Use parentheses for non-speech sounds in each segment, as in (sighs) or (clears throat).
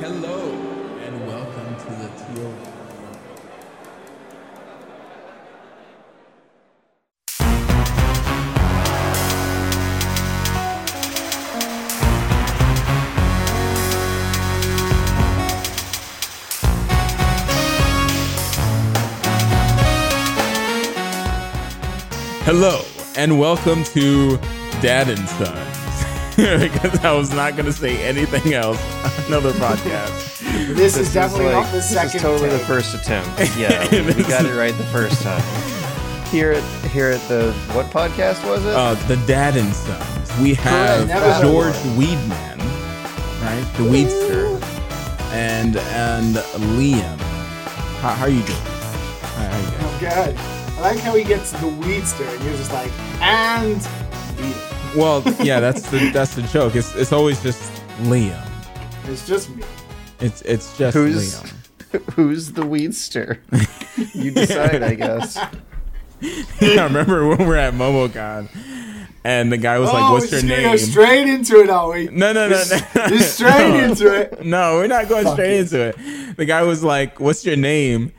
Hello and welcome to the Teal. Hello and welcome to Dad and Sons. Because I was not going to say anything else. Another podcast. This, is definitely not the this second. is totally the take. first attempt. (laughs) Yeah, we got it right the first time. Here at here at the what podcast was it? uh, the Dad and Sons. We have never heard George Weidman, right? The Weedster, and and Liam. How, how are you doing? How, how you doing? Oh, good. I like how he gets the weedster and you're just like, and beat it. Well, yeah, that's the that's the joke. It's it's always just Liam. It's just me. It's it's just Who's Liam. (laughs) who's the weedster? (laughs) you decide, I guess. (laughs) I remember when we were at MomoCon, and the guy was like, oh, "What's your just gonna name?" Go straight into it, are we? No, no, no, no. Just straight into it. No, we're not going Fuck straight it. into it. The guy was like, "What's your name?"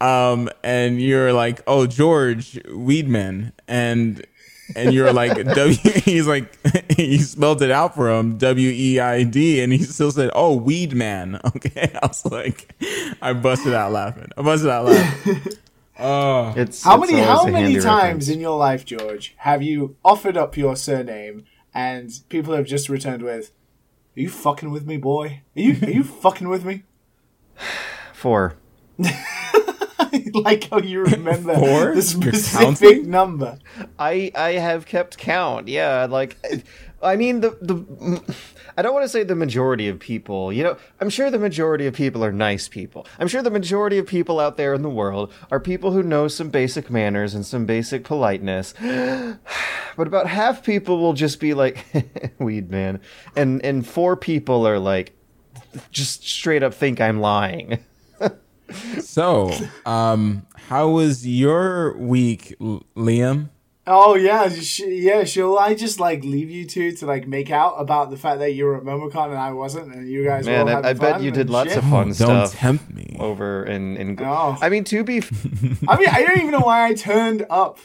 Um, and you're like, "Oh, George Weidman," and and you're like, (laughs) "W." He's like, (laughs) he spelled it out for him, W E I D, and he still said, "Oh, weed man." (laughs) Okay, I was like, I busted out laughing. I busted out laughing. Oh, It's How it's many? How many times reference. in your life, George, have you offered up your surname and people have just returned with, "Are you fucking with me, boy? Are you are you fucking with me?" Four. (laughs) like how you remember (laughs) Four? the specific number. I I have kept count. Yeah, like I mean the the I don't want to say the majority of people. You know, I'm sure the majority of people are nice people. I'm sure the majority of people out there in the world are people who know some basic manners and some basic politeness. (sighs) but about half people will just be like (laughs) weed man and and four people are like just straight up think I'm lying. So um, how was your week, Liam? Oh yeah, sh- yeah. Shall I just like leave you two to like make out about the fact that you were at MomoCon and I wasn't, and you guys Man, were all I, I having bet you did and lots shit? of fun Don't stuff tempt me. over in in No. I mean to be f- I mean, I don't even know why I turned up.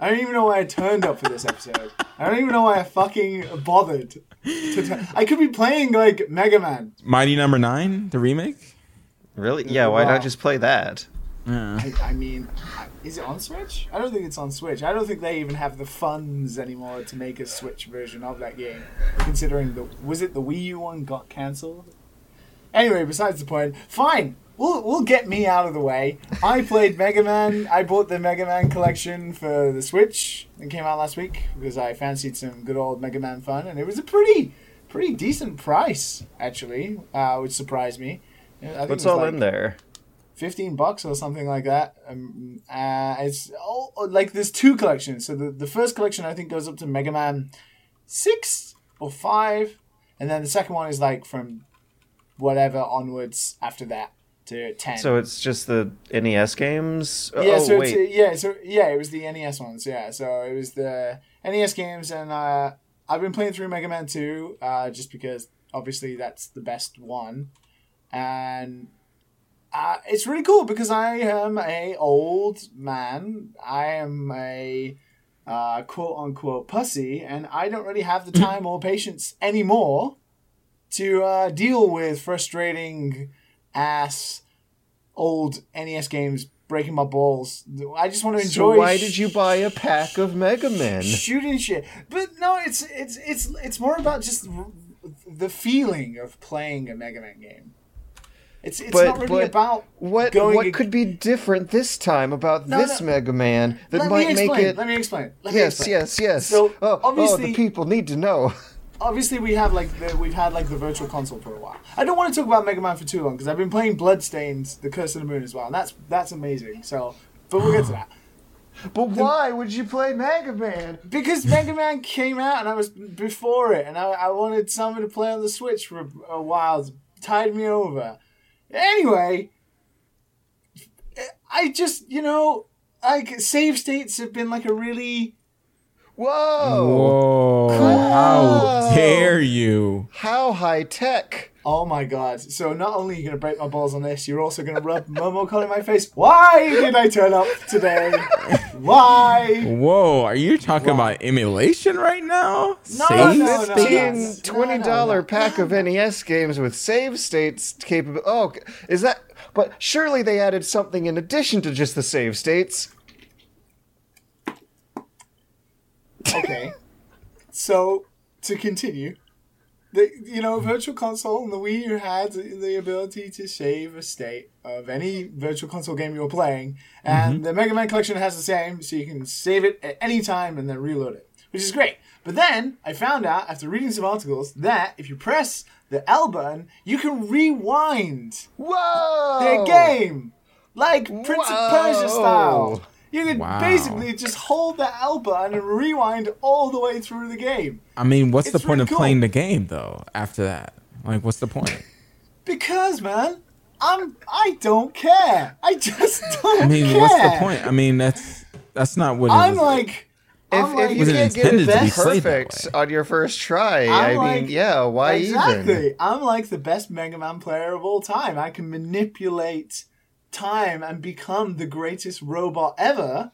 I don't even know why I turned up for this episode. I don't even know why I fucking bothered. To t- I could be playing like Mega Man. Mighty Number Nine, the remake. Really? Yeah, why not just play that? Yeah. I, I mean, is it on Switch? I don't think it's on Switch. I don't think they even have the funds anymore to make a Switch version of that game. Considering the was it the Wii U one got cancelled? Anyway, besides the point. Fine. We'll, we'll get me out of the way. I played Mega Man. I bought the Mega Man collection for the Switch. It came out last week because I fancied some good old Mega Man fun, and it was a pretty pretty decent price actually, uh, which surprised me. It What's all like- in there? 15 bucks or something like that. Um, uh, it's oh, like there's two collections. So the, the first collection I think goes up to Mega Man 6 or 5 and then the second one is like from whatever onwards after that to 10. So it's just the NES games? yeah, oh, so wait. it's yeah, so yeah, it was the NES ones. Yeah, so it was the NES games and uh I've been playing through Mega Man 2 uh just because obviously that's the best one. And uh, it's really cool because I am a old man. I am a uh, quote unquote pussy, and I don't really have the time or patience anymore to uh, deal with frustrating ass old NES games breaking my balls. I just want to enjoy. so why did you buy a pack of Mega Man? shooting shit? But no, it's it's it's it's more about just r- the feeling of playing a Mega Man game. It's it's But- not really about What going what could be different this time about No, this no. Mega Man that Let might me make it? Let me explain. Let me yes, explain. yes, yes. So, oh, oh, obviously- the people need to know. (laughs) Obviously, we have like the, we've had like the virtual console for a while. I don't want to talk about Mega Man for too long because I've been playing Bloodstained: The Curse of the Moon as well, and that's that's amazing. So, but we'll get to that. (gasps) But why would you play Mega Man? Because Mega Man came out and I was before it, and I, I wanted someone to play on the Switch for a, a while. It tied me over. Anyway, I just you know like save states have been like a really Whoa! Whoa! How dare you? How high tech! Oh my god. So not only are you going to break my balls on this, you're also going to rub (laughs) MomoCon in my face. Why did I turn up today? Why? Whoa! Are you talking about emulation right now? No, Save no, no, states? no. Fifteen twenty dollar no. pack of NES games with save states capable. Oh, is that? But surely they added something in addition to just the save states. Okay. So to continue, the you know Virtual Console and the Wii U had the ability to save a state of any Virtual Console game you're playing, and mm-hmm. the Mega Man Collection has the same, so you can save it at any time and then reload it, which is great. But then I found out after reading some articles that if you press the L button, you can rewind Whoa! the game, like Prince of Persia style. You could Wow. basically just hold the L button and rewind all the way through the game. I mean, what's the point really of cool. playing the game though? After that, like, what's the point? (laughs) Because man, I'm I don't care. I just (laughs) don't I mean, care. what's the point? I mean, that's that's not what. it I'm was- like, If, I'm like, if you can't get intended it to be that played that perfect on your first try, I'm I mean, yeah, why exactly. even? Exactly. I'm like the best Mega Man player of all time. I can manipulate time and become the greatest robot ever.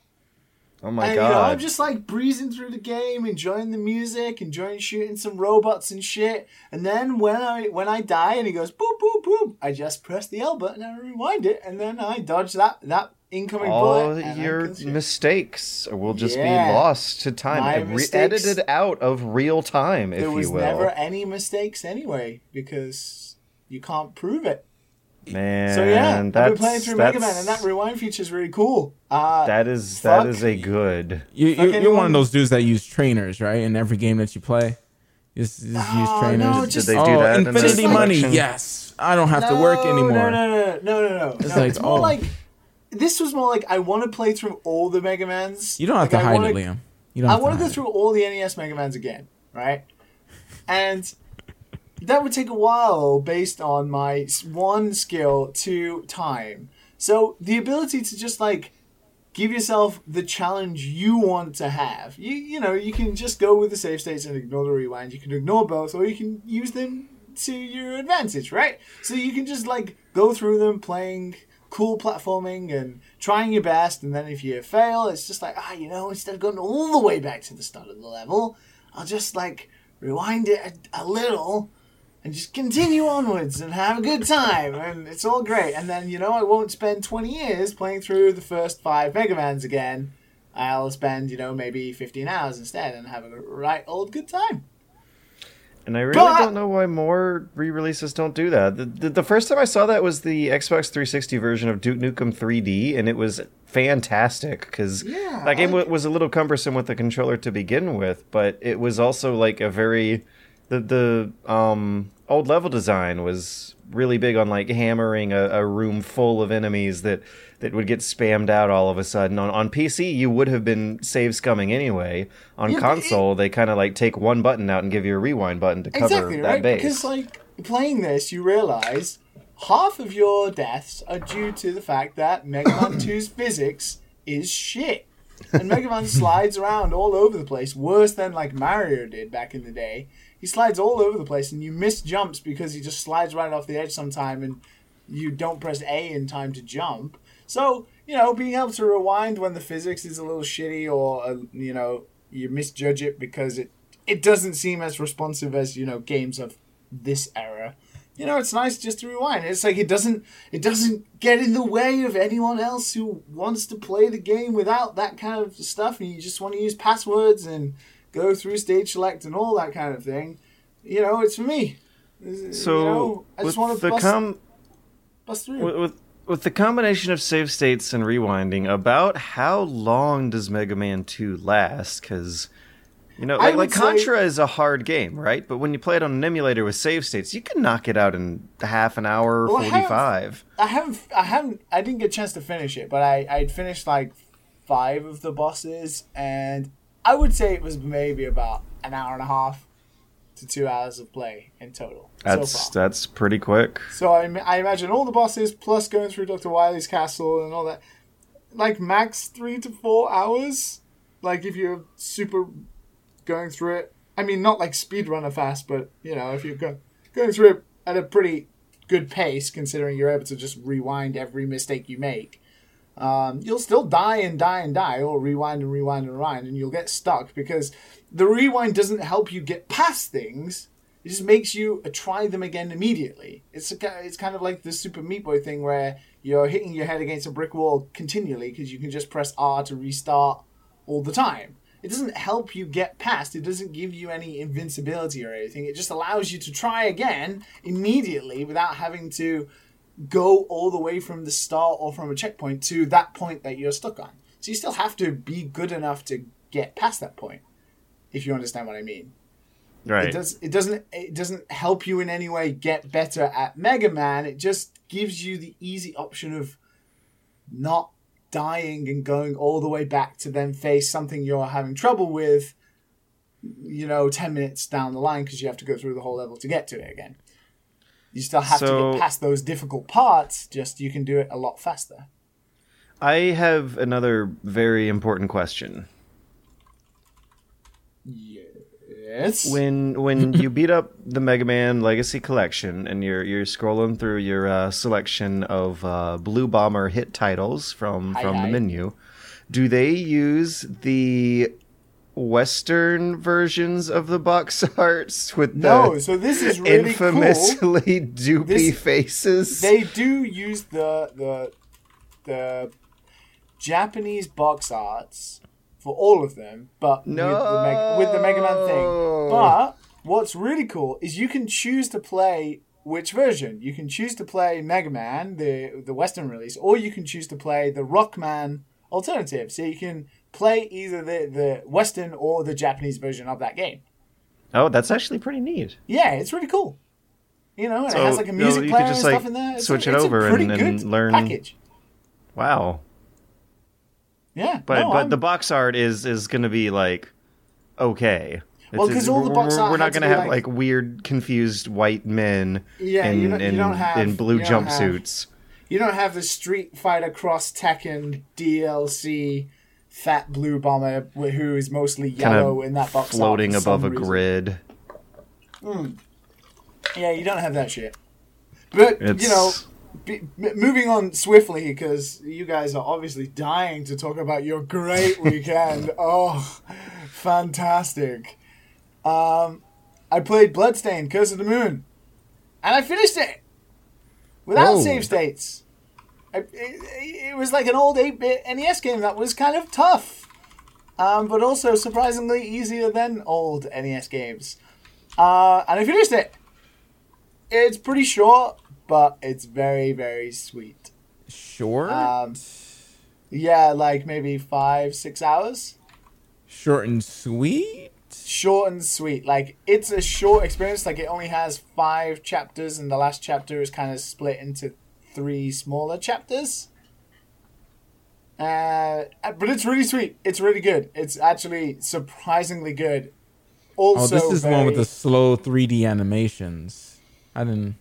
Oh my and you know, I'm just like breezing through the game, enjoying the music, enjoying shooting some robots and shit. And then when I when I die and he goes boop boop boop, I just press the L button and I rewind it, and then I dodge that that incoming All bullet. I your mistakes will just Yeah. be lost to time, My re- mistakes- edited out of real time, if there was you will. never any mistakes anyway because you can't prove it. Man, So yeah, I've been playing through Mega Man, and that rewind feature is really cool. Uh, that is fuck. that is a good. You, you, you're one of those dudes that use trainers, right? In every game that you play, you just, just use trainers. no, Did they do oh, that? in the infinity money. collection? Yes, I don't have to work anymore. No, no, no, no, no, no. It's no. like, it's more oh. like this was more like I want to play through all the Mega Mans. You don't have Like, to I hide wanna- it, Liam. You don't. I want to go hide it. through all the NES Mega Mans again, right? And that would take a while based on my one skill, to time. So the ability to just like give yourself the challenge you want to have. You you know you can just go with the save states and ignore the rewind. You can ignore both, or you can use them to your advantage, right? So you can just like go through them playing cool platforming and trying your best, and then if you fail, it's just like ah, you know, instead of going all the way back to the start of the level, I'll just like rewind it a, a little and just continue onwards and have a good time and it's all great. And then you know i won't spend 20 years playing through the first five mega mans again. I'll spend you know maybe 15 hours instead and have a right old good time. And I really But- don't know why more re-releases don't do that. The, the, the first time I saw that was the Xbox 360 version of Duke Nukem 3D, and it was fantastic because Yeah, that game I- was a little cumbersome with the controller to begin with, but it was also like a very the the um, old level design was really big on like hammering a, a room full of enemies that that would get spammed out all of a sudden. On on PC, you would have been save scumming anyway. On Yeah, but it- console, they kind of like take one button out and give you a rewind button to cover exactly that right base. because like playing this you realize half of your deaths are due to the fact that mega man (coughs) 2's physics is shit and mega man (laughs) slides around all over the place worse than like mario did back in the day he slides all over the place and you miss jumps because he just slides right off the edge sometime and you don't press a in time to jump. So you know being able to rewind when the physics is a little shitty or uh, you know you misjudge it because it it doesn't seem as responsive as you know games of this era. You know it's nice just to rewind. It's like it doesn't it doesn't get in the way of anyone else who wants to play the game without that kind of stuff and you just want to use passwords and go through stage select and all that kind of thing you know it's for me so you know, i with just want to the bust, com- bust through with, with with the combination of save states and rewinding, about how long does Mega Man Two last? Because you know, I like, like say- Contra is a hard game, right? But when you play it on an emulator with save states, you can knock it out in half an hour, Well, I have- forty-five. I haven't, I haven't, I didn't get a chance to finish it, but I, I'd finished like five of the bosses, and I would say it was maybe about an hour and a half to two hours of play in total That's so that's pretty quick. So I, I imagine all the bosses plus going through Doctor Wily's castle and all that, like max three to four hours. Like if you're super going through it. I mean, not like speedrunner fast, but you know, if you're go- going through it at a pretty good pace, considering you're able to just rewind every mistake you make, um, you'll still die and die and die, or rewind and rewind and rewind, and you'll get stuck because the rewind doesn't help you get past things. It just makes you uh, try them again immediately. It's a, it's kind of like the Super Meat Boy thing where you're hitting your head against a brick wall continually because you can just press R to restart all the time. It doesn't help you get past. It doesn't give you any invincibility or anything. It just allows you to try again immediately without having to go all the way from the start or from a checkpoint to that point that you're stuck on. So you still have to be good enough to get past that point. If you understand what I mean. Right. It does it doesn't it doesn't help you in any way get better at Mega Man. It just gives you the easy option of not dying and going all the way back to then face something you're having trouble with you know 10 minutes down the line because you have to go through the whole level to get to it again. You still have to get past those difficult parts, just you can do it a lot faster. I have another very important question. Yes. When when (laughs) you beat up the Mega Man Legacy Collection and you're you're scrolling through your uh, selection of uh, Blue Bomber hit titles from from the menu, do they use the Western versions of the box (laughs) arts with no, the so this is really cool. infamously (laughs) doopy This- faces? they do use the the the Japanese box arts for all of them, but with, the Meg- with the Mega Man thing. But what's really cool is you can choose to play which version. You can choose to play Mega Man, the the Western release, or you can choose to play the Rockman alternative. So you can play either the the Western or the Japanese version of that game. oh, that's actually pretty neat. Yeah, it's really cool. You know, So, it has like a you know, music you player just, and like, stuff in there. It's switch a, it it's over and- and learn- package. Wow. Yeah, But no, but I'm- the box art is is going to be like okay. Well, 'cause all the box we're, art we're not going to have like- like, weird confused white men Yeah, in you don't- you in, don't have- in blue you don't have- jumpsuits. you don't have the Street Fighter Cross Tekken DLC fat blue bomber who is mostly yellow of in that box floating above a reason. grid. Yeah, you don't have that shit. But It's you know, be, moving on swiftly because you guys are obviously dying to talk about your great (laughs) weekend. oh, fantastic! Um, I played Bloodstained: Curse of the Moon, and I finished it without Oh. save states. I, it, it was like an old 8-bit NES game that was kind of tough, um, but also surprisingly easier than old NES games. Uh, and I finished it. It's pretty short, but it's very, very sweet. Short, Um, yeah, like maybe five, six hours. short and sweet. Short and sweet. Like, it's a short experience. Like, it only has five chapters, and the last chapter is kind of split into three smaller chapters. Uh, but it's really sweet. It's really good. It's actually surprisingly good. Oh, Also, this is the one with the slow 3D animations. I didn't.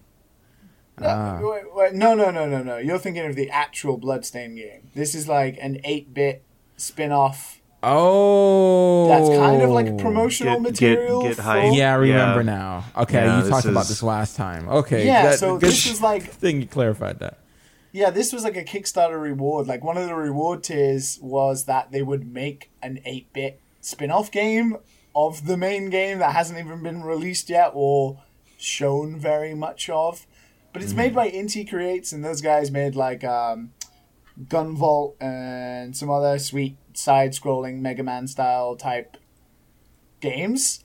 Ah. Wait, wait, no, no, no, no, no. You're thinking of the actual Bloodstain game. This is like an 8 bit spin off Oh, that's kind of like promotional Get- get- material. get for- hype. Yeah, I remember Yeah. now. Okay, Yeah, you this talked about this last time. Okay, Yeah, that- so this is like (laughs) thing you clarified that. Yeah, this was like a Kickstarter reward. Like one of the reward tiers was that they would make an 8-bit spin-off game of the main game that hasn't even been released yet or shown very much of. But it's made by Inti Creates and those guys made like um, Gunvolt and some other sweet side-scrolling Mega Man style type games.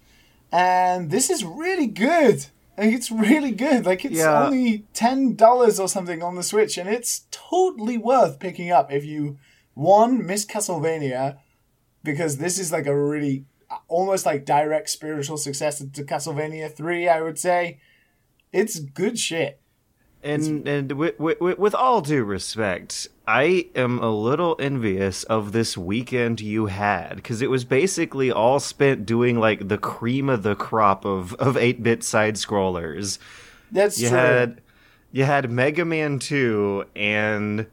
And this is really good. Like it's really good. Like it's Yeah. only ten dollars or something on the Switch, and it's totally worth picking up if you one miss Castlevania, because this is like a really uh, almost like direct spiritual successor to Castlevania Three. I would say it's good shit. And and with, with, with all due respect, I am a little envious of this weekend you had because it was basically all spent doing like the cream of the crop of of eight bit side scrollers. That's You true. had you had Mega Man two and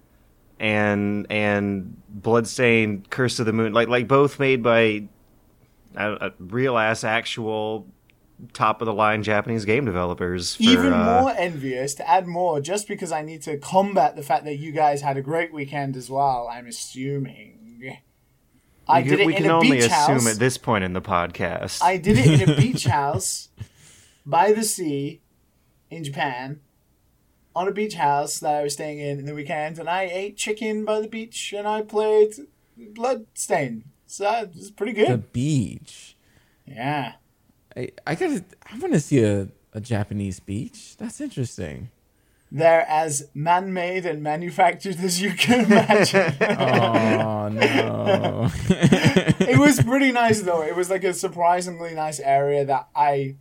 and and Bloodstained Curse of the Moon, like like both made by a, uh, real ass actual top of the line Japanese game developers. For, Even uh, more envious to add more, just because I need to combat the fact that you guys had a great weekend as well. I'm assuming. I we, did it we in can a only beach assume house. at this point in the podcast. I did it in a (laughs) beach house by the sea in Japan. On a beach house that I was staying in in the weekend, and I ate chicken by the beach, and I played Bloodstain. So it was pretty good. The beach. Yeah. I, I gotta. I want to see a, a Japanese beach. That's interesting. They're as man-made and manufactured as you can imagine. (laughs) Oh no. (laughs) it was pretty nice though. It was like a surprisingly nice area that I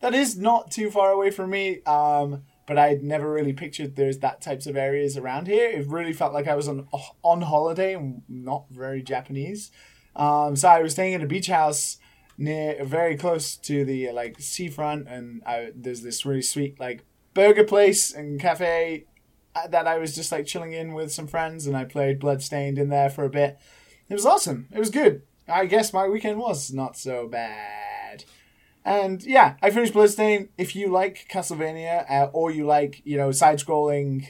that is not too far away from me. Um, but I'd never really pictured there's that types of areas around here. It really felt like I was on on holiday and not very Japanese. Um, so I was staying in a beach house near very close to the like seafront, and I, there's this really sweet like burger place and cafe uh, that I was just like chilling in with some friends, and I played Bloodstained in there for a bit. It was awesome. It was good. I guess my weekend was not so bad. And yeah, I finished Bloodstained. If you like Castlevania uh, or you like, you know, side-scrolling,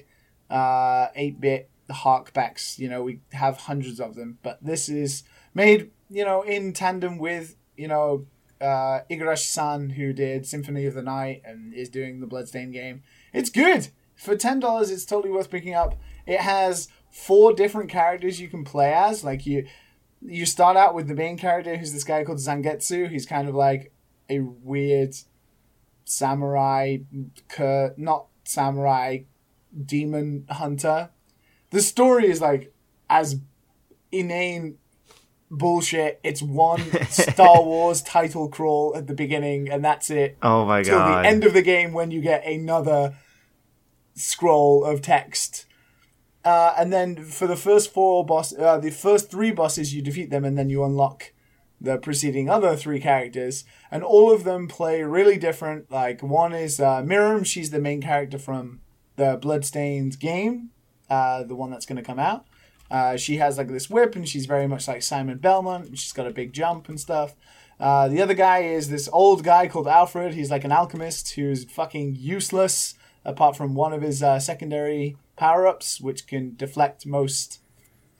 uh, 8-bit harkbacks, you know, we have hundreds of them. But this is made, you know, in tandem with, you know, uh, Igarashi-san, who did Symphony of the Night and is doing the Bloodstained game. It's good. For $10, it's totally worth picking up. It has four different characters you can play as. Like, you you start out with the main character, who's this guy called Zangetsu. He's kind of like a weird samurai, cur- not samurai, demon hunter. The story is like as inane bullshit. It's one (laughs) Star Wars title crawl at the beginning, and that's it. oh my Till god! the end of the game when you get another scroll of text. Uh, and then for the first four boss, uh, the first three bosses, you defeat them, and then you unlock the preceding other three characters, and all of them play really different. Like one is uh, Miriam, she's the main character from the Bloodstained game, uh, the one that's going to come out. Uh, she has like this whip, and she's very much like Simon Belmont. She's got a big jump and stuff. Uh, the other guy is this old guy called Alfred. He's like an alchemist who's fucking useless, apart from one of his uh, secondary power ups, which can deflect most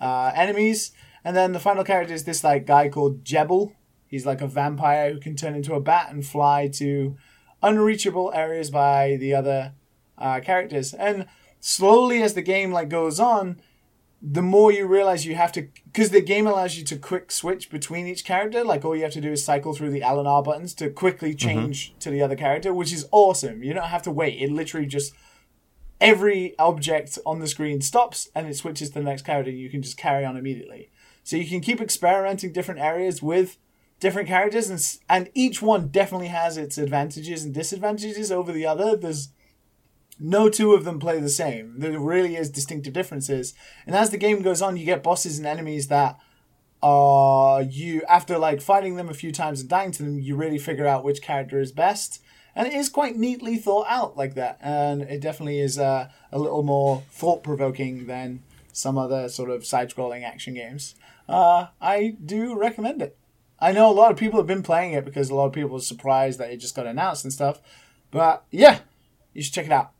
uh, enemies. And then the final character is this like guy called Gebel. He's like a vampire who can turn into a bat and fly to unreachable areas by the other uh, characters. And slowly as the game like goes on, the more you realize you have to, because the game allows you to quick switch between each character. Like all you have to do is cycle through the L and R buttons to quickly mm-hmm. change to the other character, which is awesome. You don't have to wait. It literally just every object on the screen stops and it switches to the next character. You can just carry on immediately. So you can keep experimenting different areas with different characters, and and each one definitely has its advantages and disadvantages over the other. There's no two of them play the same. There really is distinctive differences. And as the game goes on, you get bosses and enemies that are you after like fighting them a few times and dying to them, you really figure out which character is best. And it is quite neatly thought out like that. And it definitely is uh, a little more thought provoking than some other sort of side scrolling action games. Uh, I do recommend it. I know a lot of people have been playing it because a lot of people are surprised that it just got announced and stuff. But yeah, you should check it out.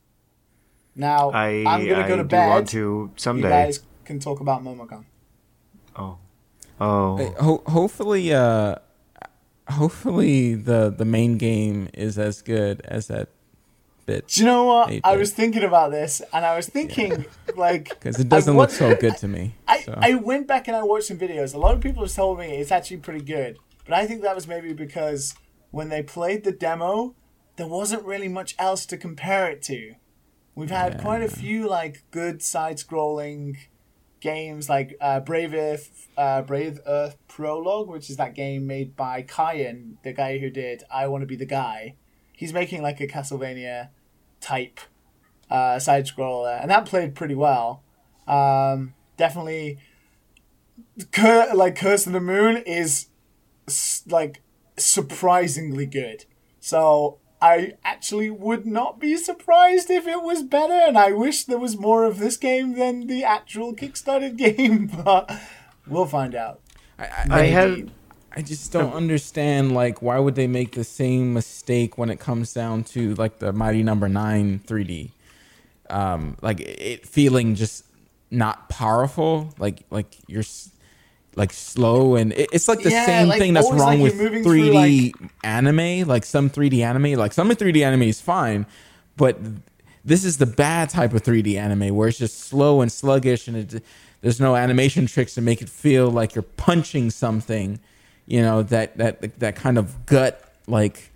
Now I am gonna go to do bed. want to You someday. guys can talk about Momocon. Oh, oh, Hey, Ho- hopefully, uh, hopefully the the main game is as good as that bit Do you know what? Eight I bit. was thinking about this, and I was thinking (laughs) like because it doesn't I look wa- so good to me. (laughs) I, so. I went back and I watched some videos. A lot of people have told me it's actually pretty good, but I think that was maybe because when they played the demo, there wasn't really much else to compare it to. We've had quite a few like good side-scrolling games, like uh, Brave Earth, uh, Brave Earth Prologue, which is that game made by Kayin, the guy who did I Want to Be the Guy. He's making like a Castlevania type uh, side scroller, and that played pretty well. Um, definitely, Cur- like Curse of the Moon is s- like surprisingly good. So I actually would not be surprised if it was better, and I wish there was more of this game than the actual Kickstarted (laughs) game, but we'll find out. I, I I, had I just don't understand like why would they make the same mistake when it comes down to like the Mighty Number Nine 3D, um, like it feeling just not powerful, like like you're like slow and it, it's like the Yeah, same like, thing that's wrong like with you're moving through, 3D anime, like some 3D anime, like some of 3D anime is fine, but this is the bad type of 3D anime where it's just slow and sluggish and it, there's no animation tricks to make it feel like you're punching something, you know, that that that kind of gut like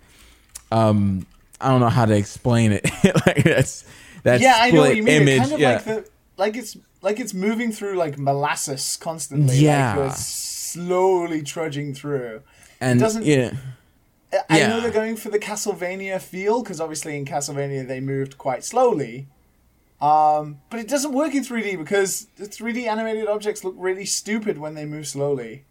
um I don't know how to explain it. (laughs) like that's that yeah, I know what you mean. image. It's kind of yeah. like the like it's like it's moving through like molasses constantly. Yeah. like it's slowly trudging through. and doesn't- yeah. I- I Yeah. know they're going for the Castlevania feel because obviously in Castlevania they moved quite slowly. Um, but it doesn't work in 3D because the 3D animated objects look really stupid when they move slowly.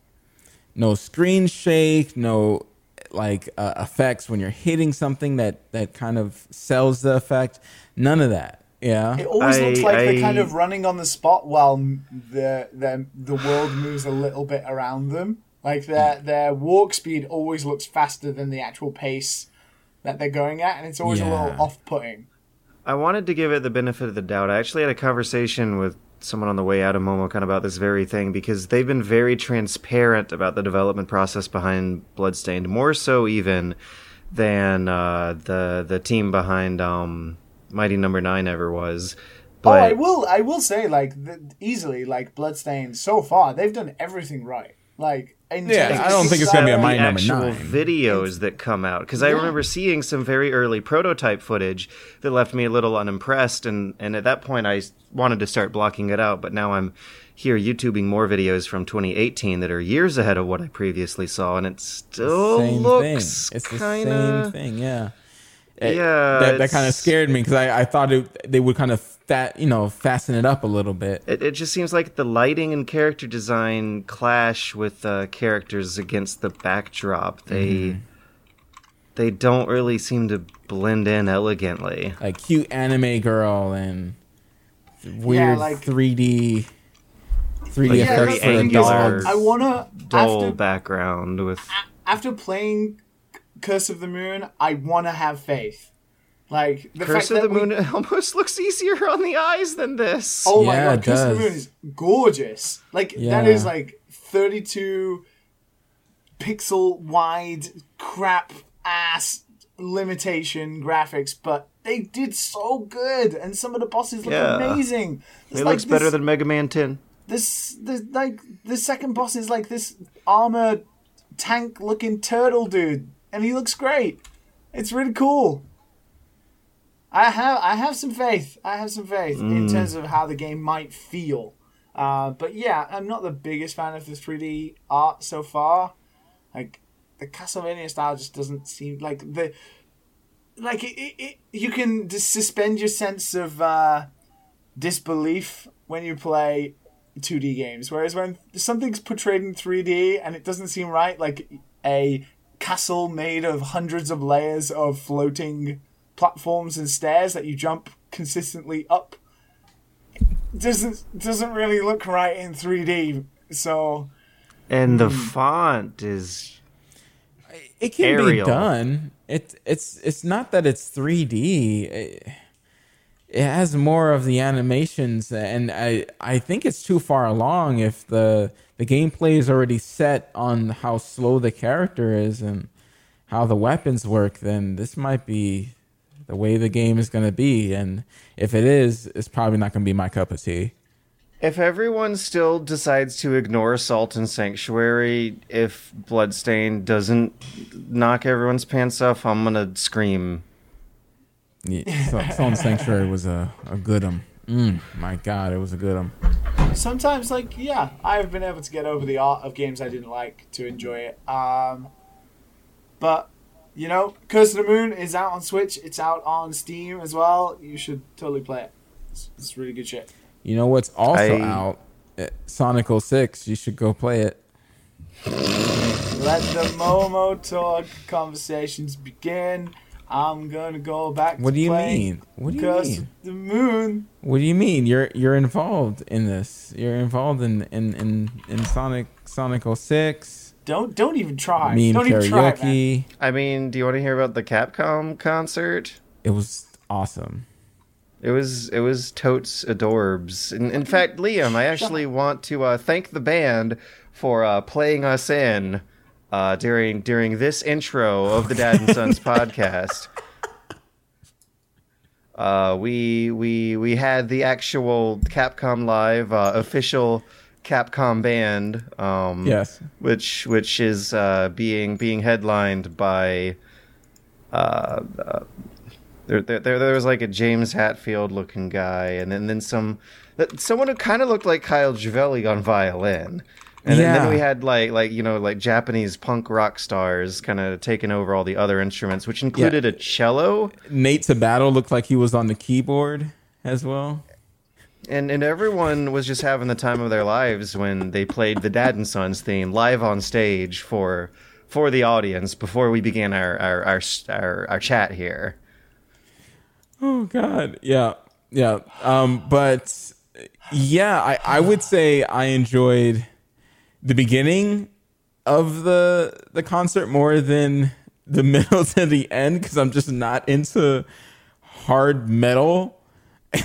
no screen shake, no like uh, effects when you're hitting something that that kind of sells the effect. None of that. Yeah. It always I- looks like they're kind of running on the spot while the the the world moves a little bit around them. Like their their walk speed always looks faster than the actual pace that they're going at, and it's always a little off putting. I wanted to give it the benefit of the doubt. I actually had a conversation with someone on the way out of MomoCon about this very thing because they've been very transparent about the development process behind Bloodstained, more so even than uh, the the team behind um, Mighty Number Nine ever was. But... oh, I But will I will say like the, easily like Bloodstained so far they've done everything right. Like in Yeah, terms I don't think it's gonna be a style, Mighty Number Nine. videos that come out because I remember seeing some very early prototype footage that left me a little unimpressed, and and at that point I wanted to start blocking it out, but now I'm here YouTubing more videos from 2018 that are years ahead of what I previously saw, and it still looks thing. It's the same thing. Yeah. It- Yeah, That, that kind of scared me because I, I thought it, they would kind of that you know, fasten it up a little bit. It, it just seems like the lighting and character design clash with uh, characters against the backdrop. They Mm-hmm. they don't really seem to blend in elegantly. Like cute anime girl and weird like- 3D 3D Like Yeah, effects for the the thing is, angular, dogs. I wanna Dull after background with after playing Curse of the Moon, I wanna have faith. Like the Curse fact of the we- Moon (laughs) almost looks easier on the eyes than this. Oh my god, it Curse of the Moon is gorgeous. Like that Yeah. is like 32 pixel wide crap ass limitation graphics, but they did so good, and some of the bosses look Yeah. amazing. It's it like looks better than Mega Man 10. this. This like the second boss is like this armor tank looking turtle dude, and he looks great. It's really cool. I have I have some faith. I have some faith in terms of how the game might feel. Uh, but yeah, I'm not the biggest fan of the 3D art so far. Like the Castlevania style just doesn't seem like the like it, it, it you can just suspend your sense of uh, disbelief when you play 2D games. Whereas when something's portrayed in 3D and it doesn't seem right, like a castle made of hundreds of layers of floating platforms and stairs that you jump consistently up, doesn't doesn't really look right in 3D. So And the Hmm. font is it can Arial. be done. It it's it's not that it's 3D. It, it has more of the animations, and I I think it's too far along. If the the gameplay is already set on how slow the character is and how the weapons work, then this might be the way the game is going to be. And if it is, it's probably not going to be my cup of tea. If everyone still decides to ignore Salt and Sanctuary, if Bloodstain doesn't knock everyone's pants off, I'm gonna scream. Yeah, so, Soul Sanctuary was a, a good um. Mm, my God, it was a good um. sometimes like yeah i've been able to get over the art of games i didn't like to enjoy it um but you know curse of the moon is out on switch it's out on steam as well you should totally play it it's, it's really good shit You know what's also I- out? Uh, Sonic 06. You should go play it. let the momo talk conversations begin I'm gonna go back. What to do you mean? What do you Ghost mean? Curse of the Moon. What do you mean? You're you're involved in this. You're involved in in in, in Sonic Sonic 06. Don't don't even try. Meme don't even try, I mean, do you want to hear about the Capcom concert? It was awesome. It was it was totes adorbs. In, in fact, Liam, I actually want to uh, thank the band for uh, playing us in uh, during during this intro of the Dad and Sons (laughs) podcast. Uh, we we we had the actual Capcom Live uh, official Capcom band. Um, Yes. which which is uh, being being headlined by uh, uh, there, there there was like a James Hetfield looking guy, and then then some someone who kind of looked like Kyle Javelli on violin. And then, then we had like like you know like Japanese punk rock stars kind of taking over all the other instruments, which included a cello. Nate Sabato looked like he was on the keyboard as well. And and everyone was just having the time of their lives when they played the Dad and Sons theme live on stage for for the audience before we began our our our our, our chat here. Oh God, yeah, yeah. Um, but yeah, I I would say I enjoyed the beginning of the the concert more than the (laughs) middle to the end because I'm just not into hard metal. (laughs)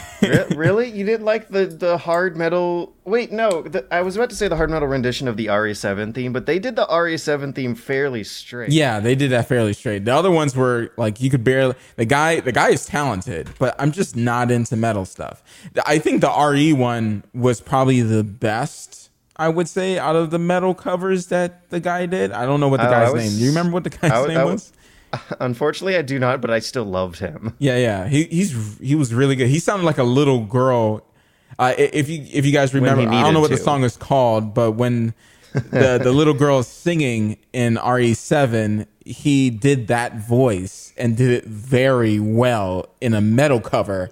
Really, you didn't like the the hard metal? Wait, no. The, I was about to say the hard metal rendition of the RE7 theme, but they did the RE7 theme fairly straight. Yeah, they did that fairly straight. The other ones were like you could barely. The guy, the guy is talented, but I'm just not into metal stuff. I think the RE one was probably the best. I would say out of the metal covers that the guy did. I don't know what the Oh, guy's was- name. Do you remember what the guy's I name I was? (laughs) Unfortunately, I do not, but I still loved him. Yeah, yeah. He he's he was really good. He sounded like a little girl. Uh, if you if you guys remember, I don't know what the song is called, but when the (laughs) the little girl is singing in RE7, he did that voice and did it very well in a metal cover,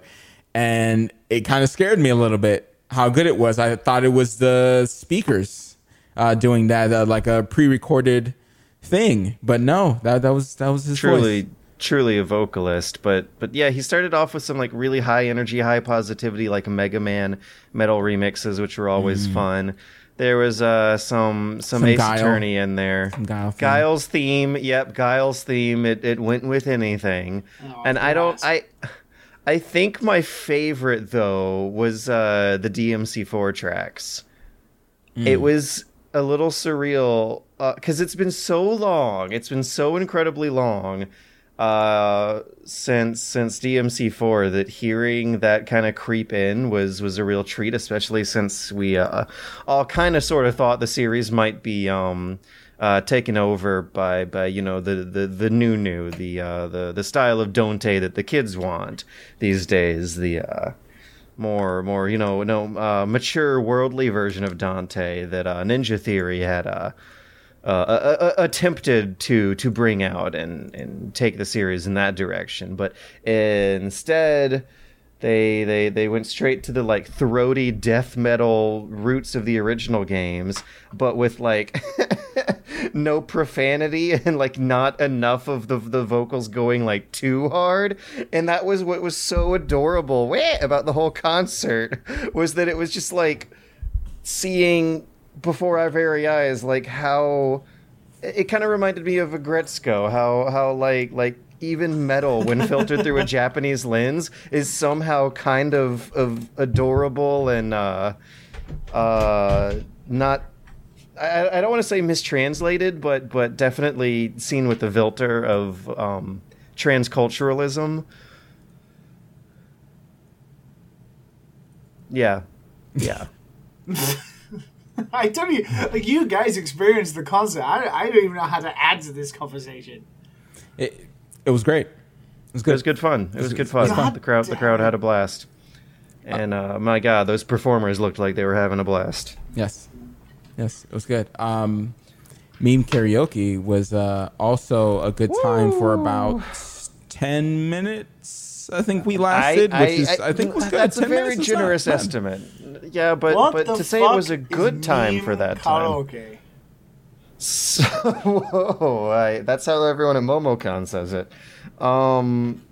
and it kind of scared me a little bit how good it was. I thought it was the speakers uh, doing that, uh, like a pre-recorded thing, but no, that that was that was his truly voice. truly a vocalist but but yeah he started off with some like really high energy high positivity like mega man metal remixes which were always fun there was uh some some, Mm. Some ace Guile. attorney in there Some Guile theme. guile's theme yep guile's theme it, it went with anything Oh, and i don't yes. i i think my favorite though was uh the dmc4 tracks Mm. it was a little surreal because it's been so long. It's been so incredibly long uh, since since DMC4 that hearing that kind of creep in was was a real treat, especially since we uh, all kind of sort of thought the series might be um, uh, taken over by by you know the the the new new the uh, the the style of Dante that the kids want these days. The uh, more more you know no uh, mature worldly version of Dante that uh, Ninja Theory had uh, uh, attempted to to bring out and and take the series in that direction, but instead they they they went straight to the like throaty death metal roots of the original games, but with like (laughs) no profanity and like not enough of the the vocals going like too hard, and that was what was so adorable weh, about the whole concert was that it was just like seeing before our very eyes like how it kind of reminded me of Aggretsuko, how how like like even metal when (laughs) filtered through a Japanese lens is somehow kind of of adorable and uh uh not I, I don't want to say mistranslated, but but definitely seen with the filter of um, transculturalism. Yeah, yeah. (laughs) I don't even like you guys experienced the concert. I, I don't even know how to add to this conversation. It, it was great. It was good. It was good fun. It was good fun. God The crowd, the crowd had a blast, and uh, my God, those performers looked like they were having a blast. Yes, yes, it was good. Um, meme karaoke was uh, also a good time for about ten minutes. I think we lasted, which is I, think was good. That's a very minutes is not generous estimate. Yeah, but What but the to say it was a good time for that time. So, (laughs) whoa, I, that's how everyone at MomoCon says it. Um,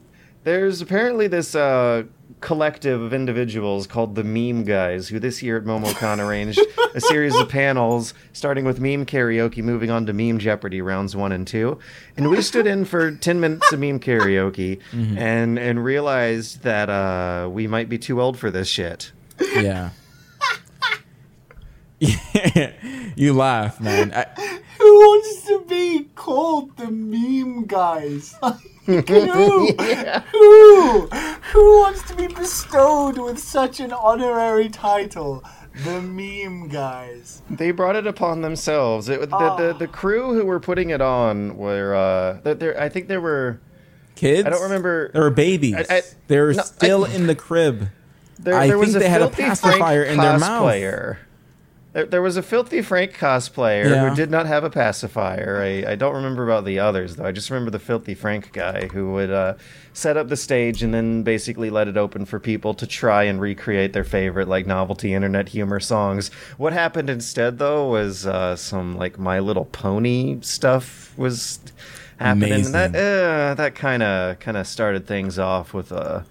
there's apparently this uh, collective of individuals called the Meme Guys, who this year at MomoCon arranged a series of panels, starting with meme karaoke, moving on to meme Jeopardy rounds one and two. And we stood in for ten minutes of meme karaoke, and and realized that uh, we might be too old for this shit. Yeah. (laughs) you laugh, man. I, (laughs) Who wants to be called the meme guys? (laughs) who? Who? Who wants to be bestowed with such an honorary title? The meme guys. They brought it upon themselves. It, the, the the crew who were putting it on were uh, th- there. I think there were. kids? I don't remember. There were babies. I- I- they were no, still I- in the crib. There, I there was think a they had a pacifier Frank in their mouth. cosplayer. There, there was a filthy Frank cosplayer Yeah. who did not have a pacifier. I, I don't remember about the others though. I just remember the filthy Frank guy who would uh, set up the stage and then basically let it open for people to try and recreate their favorite like novelty internet humor songs. What happened instead though was uh, some like My Little Pony stuff was happening. And that uh, that kind of kind of started things off with a.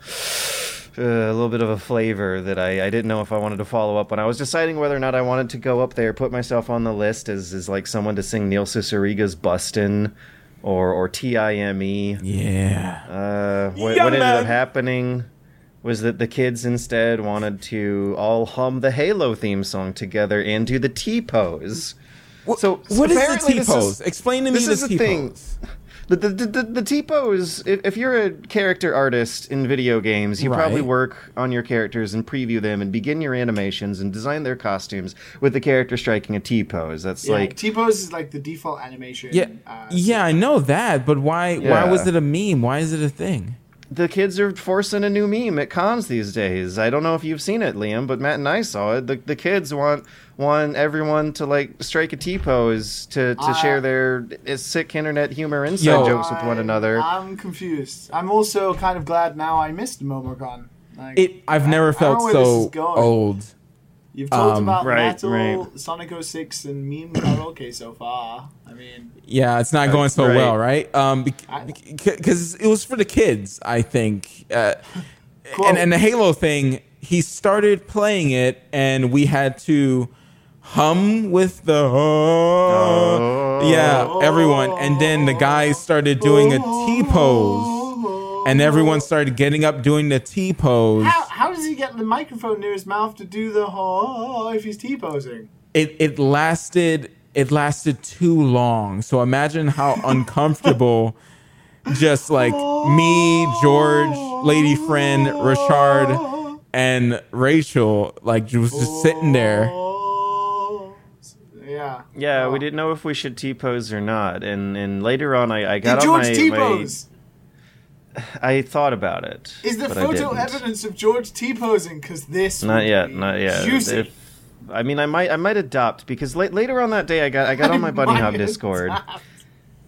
Uh, a little bit of a flavor that I, I didn't know if I wanted to follow up on. I was deciding whether or not I wanted to go up there, put myself on the list as, as like someone to sing Neil Cicierega's Bustin' or or TIME. Yeah. Uh, what, Yeah, what ended up happening was that the kids instead wanted to all hum the Halo theme song together and do the T pose. So what is the T this is- pose? Explain to me this the is the T thing. Pose. The the the, the, the T-pose, if, if you're a character artist in video games, you probably work on your characters and preview them and begin your animations and design their costumes with the character striking a T-pose. That's Yeah, like T pose is like the default animation. Yeah, uh, yeah, I know that, but why? Why was it a meme? Why is it a thing? The kids are forcing a new meme at cons these days. I don't know if you've seen it, Liam, but Matt and I saw it. The the kids want want everyone to like strike a T-pose to to Uh, share their uh, sick internet humor inside Yo. jokes with one another. I'm confused. I'm also kind of glad now I missed MomoCon. Like, It. I've never I felt where this so old. You've talked um, about right, Metal, right. Sonic 06, and meme karaoke so far. I mean, Yeah, it's not going so right. well, right? Um, I- because it was for the kids, I think. Uh, Quote. (laughs) and and the Halo thing, he started playing it, and we had to hum with the oh, yeah, everyone, and then the guys started doing a T pose, and everyone started getting up doing the T pose. how, how does he get the microphone near his mouth to do the oh if he's T posing? It it lasted it lasted too long. So imagine how (laughs) uncomfortable. Just like me, George, lady friend, Richard, and Rachel, like was just sitting there. Yeah. Yeah, Oh. we didn't know if we should T pose or not, and and later on, I, I got Did on George my, T my pose? I thought about it. Is there photo evidence of George T posing? Because this Not yet, not yet. Juicy. If- I mean, I might I might adopt because la- later on that day, I got I got (laughs) on my Bunny Hub Discord. adopt.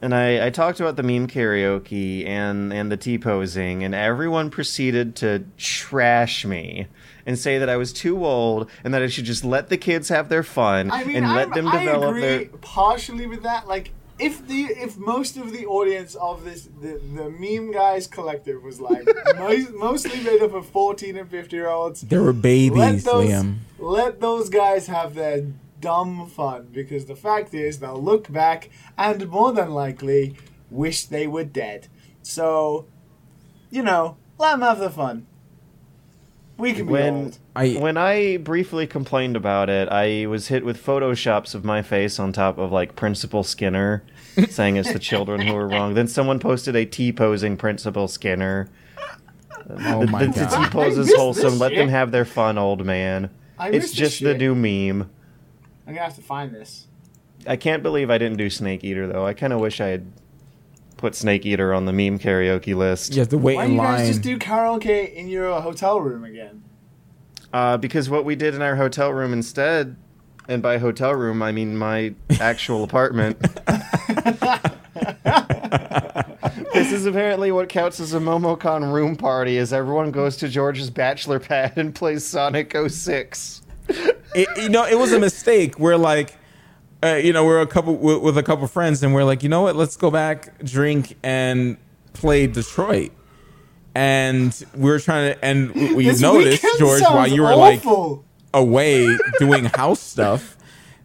And I, I talked about the meme karaoke and, and the T posing, and everyone proceeded to trash me and say that I was too old and that I should just let the kids have their fun I mean, and let I'm- them I develop agree their. partially with that. Like, if the if most of the audience of this the, the meme guys collective was like (laughs) most, mostly made up of fourteen and fifty year olds, There were babies let babies, those Liam. let those guys have their dumb fun because the fact is they'll look back and more than likely wish they were dead. So, you know, let them have their fun. We can be When old. I when I briefly complained about it, I was hit with photoshops of my face on top of like Principal Skinner, (laughs) saying it's the children who are wrong. Then someone posted a T posing Principal Skinner. oh my the, the T god. pose is wholesome. this Let them have their fun, old man. I It's just the shit. new meme. I'm gonna have to find this. I can't believe I didn't do Snake Eater though. I kind of wish I had put Snake Eater on the meme karaoke list. You have to wait Why in don't you guys just do karaoke in your hotel room again? Uh, because what we did in our hotel room instead, and by hotel room I mean my actual apartment. (laughs) (laughs) this is apparently what counts as a MomoCon room party, as everyone goes to George's bachelor pad and plays Sonic 06. it, you know, it was a mistake. We're like, uh, you know, we're a couple with, with a couple friends, and we're like, you know what? Let's go back, drink, and play Detroit, and we were trying to, and we (laughs) This noticed George while you were like away doing house stuff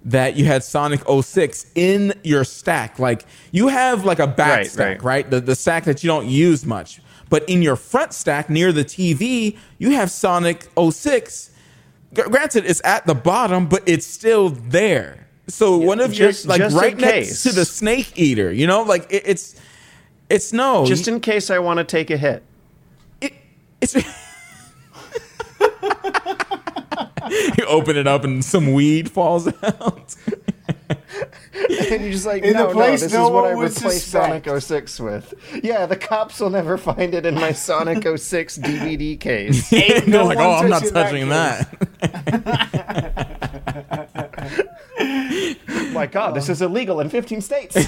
that you had Sonic 06 in your stack. Like you have like a back Right, stack, right. right? The the stack that you don't use much. But in your front stack near the TV, you have Sonic 06. G- Granted, it's at the bottom, but it's still there. So one of your like just right next case. to the Snake Eater, you know, like it, it's it's no Just in case I want to take a hit. it, it's (laughs) you open it up and some weed falls out. (laughs) And you're just like, In no, place no, this no is what I would replaced suspect." Sonic 06 with. Yeah, the cops will never find it in my Sonic 06 DVD case. (laughs) Ain't They're no like, one oh, I'm not touching that touching that. My God, this is illegal in 15 states. (laughs)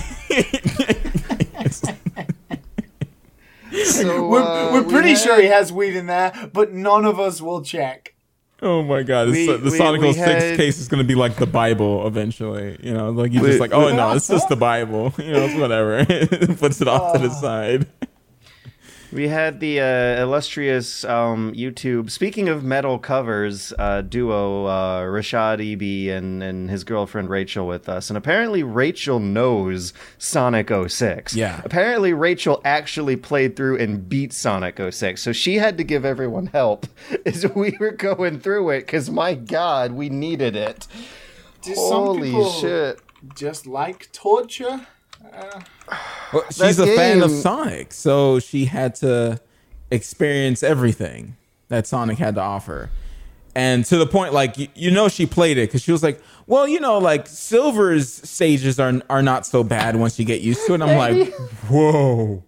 so, (laughs) We're, uh, we're we pretty had- sure he has weed in there, but none of us will check. oh my god, We- the we- Sonic we 06 had- case is going to be like the Bible eventually. You know, like you just like, oh no, it's just the (laughs) Bible. You know, it's whatever. Puts it off to the side. We had the uh, illustrious um, YouTube. Speaking of metal covers, uh, duo uh, RichaadEB and and his girlfriend Rachel with us, and apparently Rachel knows Sonic 06. Yeah. Apparently Rachel actually played through and beat Sonic 06, so she had to give everyone help (laughs) as we were going through it. Because my God, we needed it. Do some Holy people shit! Just like torture. Well, she's a That fan of Sonic, so she had to experience everything that Sonic had to offer. And to the point, like you, you know, she played it because she was like, "Well, you know, like Silver's stages are are not so bad once you get used to it." I'm like, "Whoa,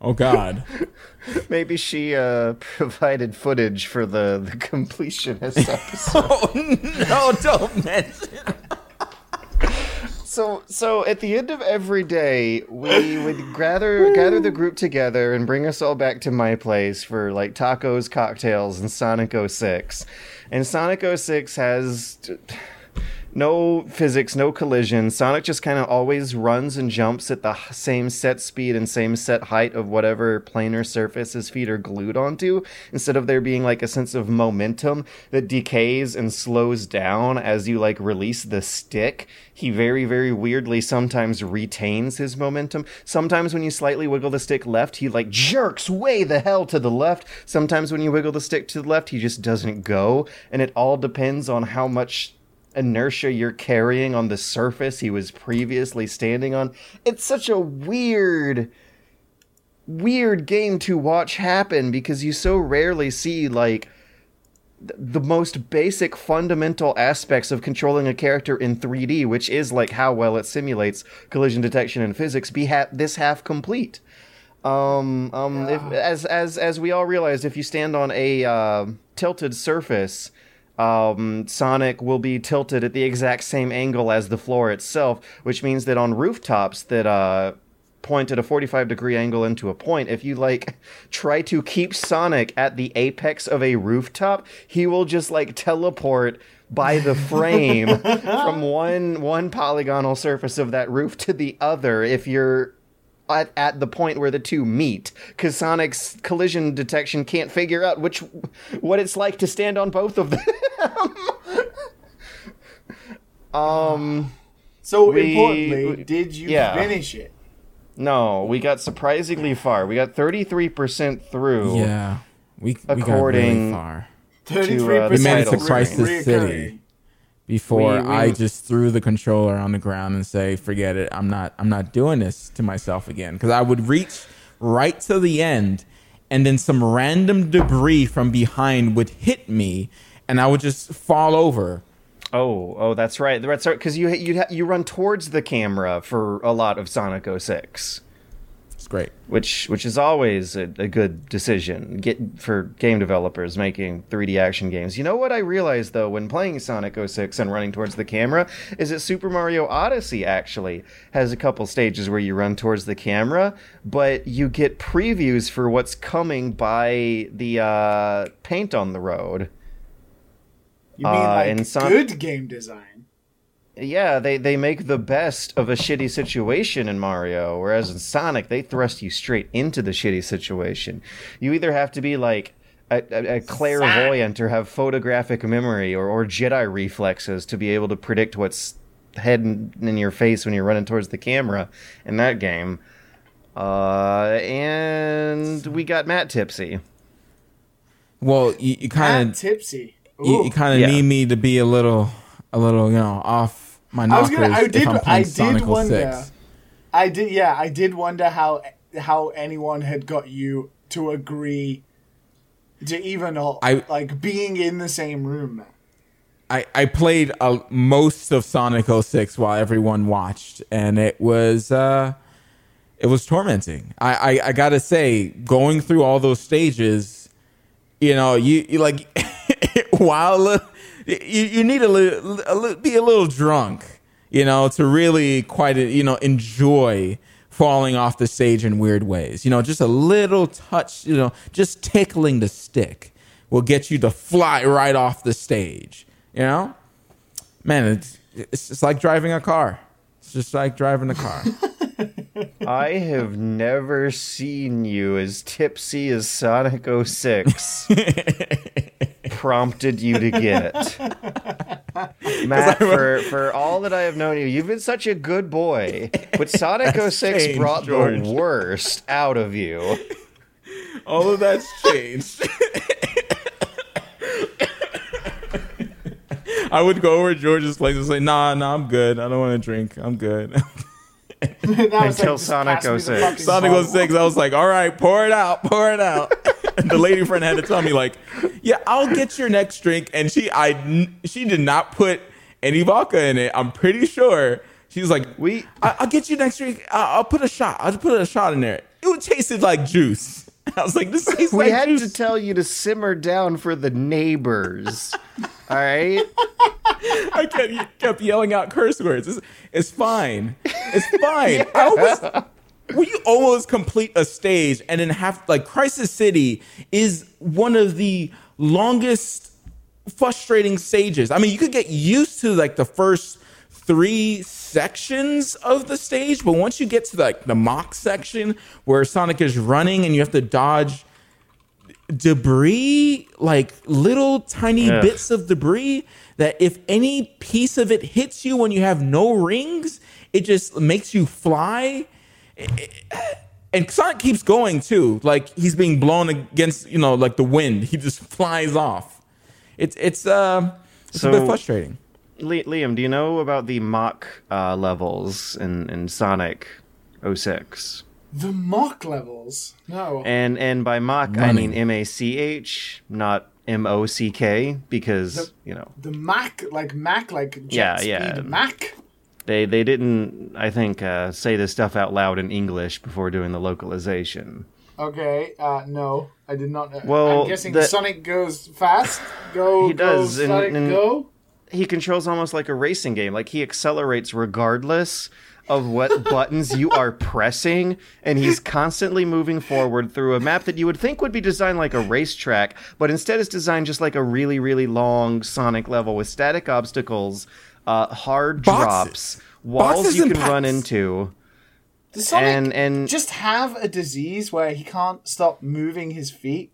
oh God!" (laughs) Maybe she uh, provided footage for the the completionist (laughs) episode. oh no, don't mention. So, so at the end of every day, we would (laughs) gather gather the group together and bring us all back to my place for like tacos, cocktails, and Sonic 06. And Sonic 06 has t- no physics, no collision. Sonic just kind of always runs and jumps at the same set speed and same set height of whatever planar surface his feet are glued onto, instead of there being like a sense of momentum that decays and slows down as you like release the stick. He very, very weirdly sometimes retains his momentum. Sometimes when you slightly wiggle the stick left, he like jerks way the hell to the left. Sometimes when you wiggle the stick to the left, he just doesn't go. And it all depends on how much inertia you're carrying on the surface he was previously standing on. It's such a weird weird game to watch happen because you so rarely see like th- the most basic fundamental aspects of controlling a character in 3D, which is like how well it simulates collision detection and physics, be ha- this half complete. Um, um, if, as as as we all realize, if you stand on a uh, tilted surface, um, Sonic will be tilted at the exact same angle as the floor itself, which means that on rooftops that uh, point at a 45 degree angle into a point, if you like (laughs) try to keep Sonic at the apex of a rooftop, he will just like teleport by the (laughs) frame from one one polygonal surface of that roof to the other if you're at, at the point where the two meet because sonic's collision detection can't figure out which what it's like to stand on both of them (laughs) um So We- importantly, we- did you yeah. finish it? no we got surprisingly far we got 33% through Yeah, we we got really According- far Thirty-three uh, the We made it to percent Crisis City. Before We- we- I just threw the controller on the ground and say, "Forget it. I'm not. I'm not doing this to myself again." Because I would reach right to the end, and then some random debris from behind would hit me, and I would just fall over. oh oh that's right that's right because you you you run towards the camera for a lot of sonic 06 It's great. which which is always a, a good decision get for game developers making 3D action games. You know what I realized though when playing Sonic 06 and running towards the camera is that Super Mario Odyssey actually has a couple stages where you run towards the camera, but you get previews for what's coming by the uh, paint on the road. You mean Uh, like in Son- good game design? Yeah, they, they make the best of a shitty situation in Mario, whereas in Sonic, they thrust you straight into the shitty situation. You either have to be like a, a, a clairvoyant or have photographic memory or, or Jedi reflexes to be able to predict what's heading in your face when you're running towards the camera in that game. Uh, and we got Matt tipsy. Well, you, you kind of tipsy. you, you kind of Yeah. need me to be a little a little you know off my I was gonna. I if did. I'm I did Sonic wonder. 06. I did. Yeah, I did wonder how how anyone had got you to agree to even I- like being in the same room. I, I played uh, most of Sonic 06 while everyone watched, and it was uh, it was tormenting. I, I, I gotta say, going through all those stages, you know, you, you like (laughs) while you, you need a little, a little be a little drunk, you know, to really quite you know enjoy falling off the stage in weird ways. You know, just a little touch, you know, just tickling the stick will get you to fly right off the stage. You know, man, it's it's just like driving a car. It's just like driving a car. (laughs) I have never seen you as tipsy as Sonic 06 (laughs) prompted you to get. (laughs) Matt, for, for all that I have known you, you've been such a good boy. But (laughs) Sonic 06 changed, brought George. the worst out of you. (laughs) all of that's changed. I would go over to George's place and say, "Nah, nah, I'm good. I don't want to drink. I'm good." That Until just Sonic pass me 06. Sonic bottle. 06, I was like, all right, pour it out, pour it out. (laughs) the lady friend had to tell me, like, yeah, I'll get your next drink. And she, I, she did not put any vodka in it. I'm pretty sure. She was like, We- I, I'll get you next drink. I'll, I'll put a shot. I'll put a shot in there. It would tasted like juice. (laughs) I was like, this tastes We like had juice. to tell you to simmer down for the neighbors. All right? I kept, kept yelling out curse words. It's, it's fine. It's fine. (laughs) I almost, when you almost complete a stage and then have like Crisis City is one of the longest frustrating stages. I mean, you could get used to like the first three sections of the stage, but once you get to like the mock section where Sonic is running and you have to dodge debris, like little tiny Ugh. bits of debris that if any piece of it hits you when you have no rings, it just makes you fly. And Sonic keeps going too, like he's being blown against, you know, like the wind. He just (laughs) flies off. It's it's uh it's a bit frustrating. Li- Liam, do you know about the mock uh, levels in, in Sonic 06? The mock levels. No. And and by mock I mean M A C H, not M O C K, because The- you know the Mac, like Mac, like jet Yeah, speed yeah. Mac. they they didn't I think uh, say this stuff out loud in English before doing the localization. Okay, uh, no, I did not know. Well, I'm guessing the- Sonic goes fast. Go, He does, go, and- Sonic, and- go. He controls almost like a racing game. Like he accelerates regardless of what (laughs) buttons you are pressing, and he's constantly moving forward through a map that you would think would be designed like a racetrack, but instead is designed just like a really, really long Sonic level with static obstacles, uh, hard Boxes. drops, walls Boxes you can run into. Does Sonic and- and- just have a disease where he can't stop moving his feet?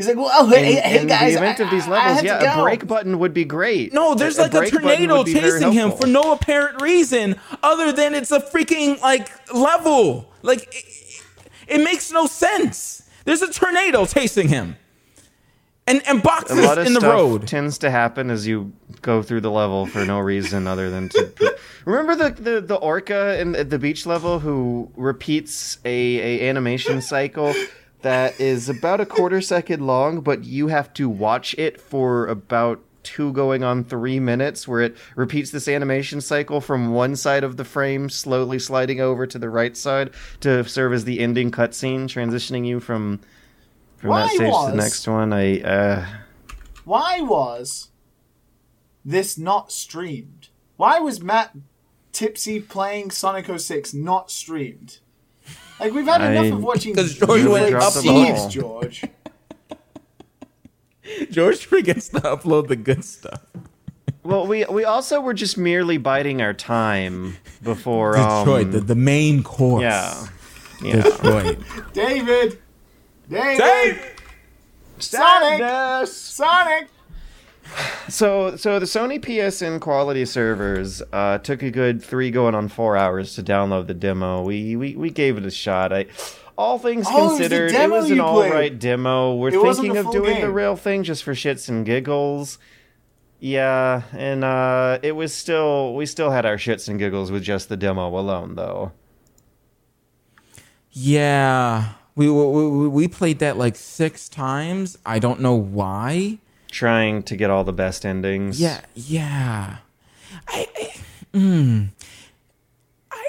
He's like, well, oh, In, hey, hey in guys, the event I, of these levels, yeah, a break button would be great. No, there's like a, button tornado would be very chasing him for no apparent reason other than it's a freaking like level. Like it, it makes no sense. There's a tornado chasing him. And and a boxes lot of in the stuff road. tends to happen as you go through the level for no reason other than to (laughs) remember the, the, the orca in the beach level who repeats a, a animation cycle that is about a quarter second long but you have to watch it for about two going on three minutes where it repeats this animation cycle from one side of the frame slowly sliding over to the right side to serve as the ending cutscene transitioning you from from Why that stage to was- the next one i uh Why was this not streamed? Why was Matt Tipsy playing Sonic 06 not streamed? Like we've had enough I- of watching 'Cause George Netflix went up the thieves. George. (laughs) George forgets to upload the good stuff. well, we we also were just merely biding our time before (laughs) um, Detroit, the, the main course. Yeah. Yeah. Detroit. David. David. Dave! Sonic. Sadness! Sonic. So, so the Sony PSN quality servers uh, took a good three going on four hours to download the demo. We we, we gave it a shot. I, all things Oh, it was considered, it was an you all played. right demo. We're It thinking of full doing the real thing just for shits and giggles. Yeah, and uh, it was still we still had our shits and giggles with just the demo alone, though. Yeah. We, we, we played that like six times. I don't know why. Trying to get all the best endings. Yeah, yeah. I, I, mm, I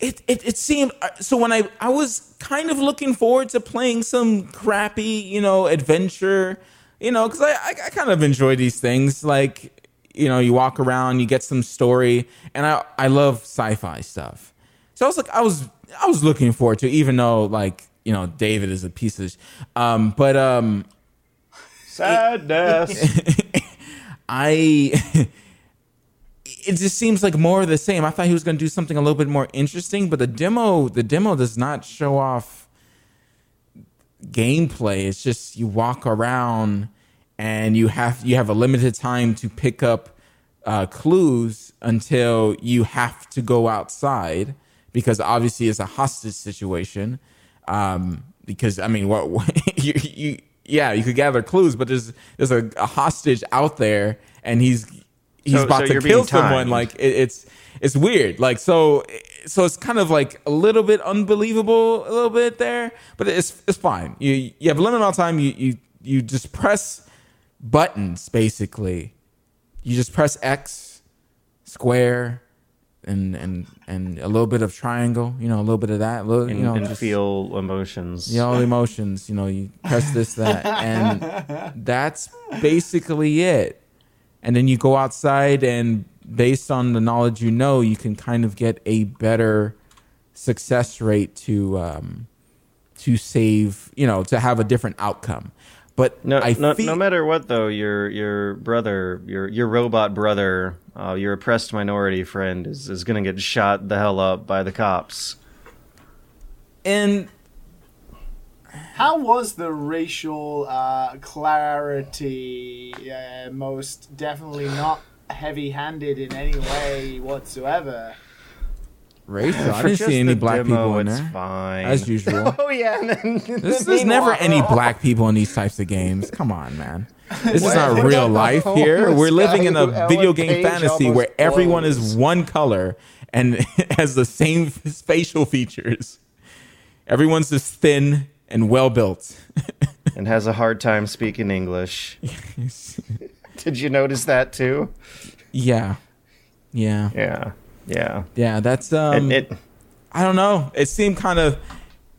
it, it it seemed uh, so when I I was kind of looking forward to playing some crappy you know adventure, you know, because I, I I kind of enjoy these things like you know you walk around you get some story and I I love sci-fi stuff, so I was like I was I was looking forward to even though like you know David is a piece of, um but um Sadness. (laughs) I it just seems like more of the same. I thought he was going to do something a little bit more interesting, but the demo the demo does not show off gameplay. It's just you walk around and you have you have a limited time to pick up uh, clues until you have to go outside because obviously it's a hostage situation. Um, because I mean, what, (laughs) you, you yeah, you could gather clues, but there's there's a, a hostage out there, and he's he's So- about so to kill someone. Like it, it's it's weird. Like so so it's kind of like a little bit unbelievable, a little bit there, but it's it's fine. You you have a limited amount of time. You you you just press buttons basically. You just press X, square, and and and a little bit of triangle. You know, a little bit of that. Little, and, you know, and just- feel emotions. you know, emotions, you know, you press this, that, and that's basically it. And then you go outside, and based on the knowledge you know, you can kind of get a better success rate to um, to save, you know, to have a different outcome. But No, I no, feel, no matter what, though, your your brother, your your robot brother, uh, your oppressed minority friend is is gonna get shot the hell up by the cops. and How was the racial uh, clarity? Uh, most definitely not heavy-handed in any way whatsoever. Racial. (laughs) I didn't see any black demo, people in it's there, Fine. as usual. (laughs) Oh yeah, then, There's, (laughs) there's never any black people in these types of games. Come on, man. This is not real life here. We're living in a video game fantasy where everyone is one color and has the same facial features. Everyone's just thin and well built. and has a hard time speaking English. Did you notice that too? yeah. Yeah. Yeah, yeah. Yeah, that's um it, it I don't know. It seemed kind of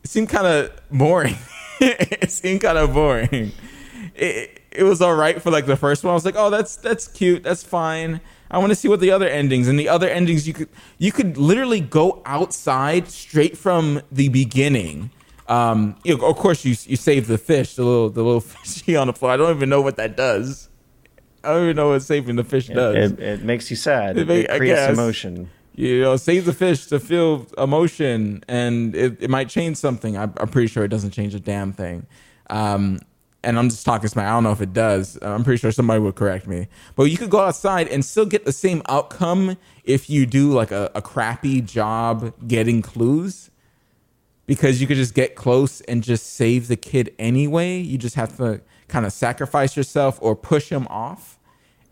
it seemed kind of boring. (laughs) it seemed kind of boring. It, it was all right for like the first one. I was like, "Oh, that's that's cute. That's fine." I want to see what the other endings and the other endings you could you could literally go outside straight from the beginning. Um, you know, of course, you you save the fish, the little the little (laughs) fishy on the floor. I don't even know what that does. I don't even know what saving the fish does. it, it makes you sad. It It, make- I creates emotion. You know, save the fish to feel emotion, and it, it might change something. I'm, I'm pretty sure it doesn't change a damn thing. Um, and I'm just talking smack. I don't know if it does. I'm pretty sure somebody would correct me. But you could go outside and still get the same outcome if you do like a, a crappy job getting clues. Because you could just get close and just save the kid anyway. You just have to kind of sacrifice yourself or push him off.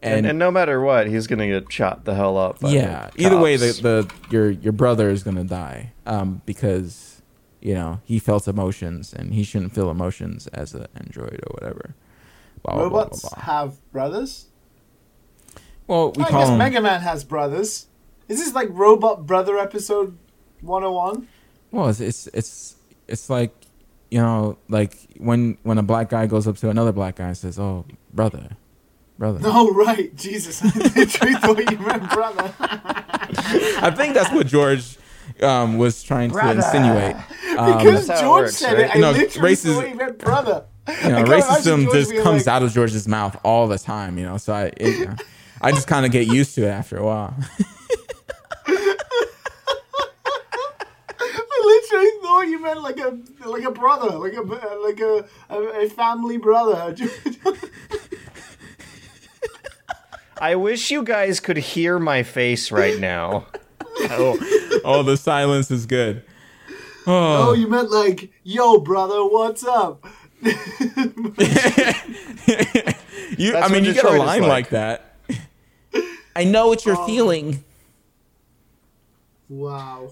And, and no matter what, he's gonna get shot the hell up. by yeah the either way the, the your your brother is gonna die um because you know he felt emotions and he shouldn't feel emotions as an android or whatever blah, blah, blah, blah, Robots blah. have brothers. well we I call guess them Mega Man has brothers. Is this like Robot Brother episode 101? well it's, it's it's it's like you know like when when a black guy goes up to another black guy and says oh brother brother Oh, right. Jesus. I literally thought you meant brother. (laughs) i think that's what george um was trying to insinuate um, Because That's how it George works, said right? it, I No, literally racism- thought he meant brother. you know, I can't imagine racism just comes like, out of George's mouth all the time, you know. So I, it, I just kind of get used to it after a while. (laughs) I literally thought you meant like a like a brother, like a like a a, a family brother. (laughs) I wish you guys could hear my face right (laughs) now. oh, oh, the silence is good. oh, you meant like, yo, brother, what's up? (laughs) You, I mean, what you get a line like. like. that. I know what you're oh. feeling. Wow.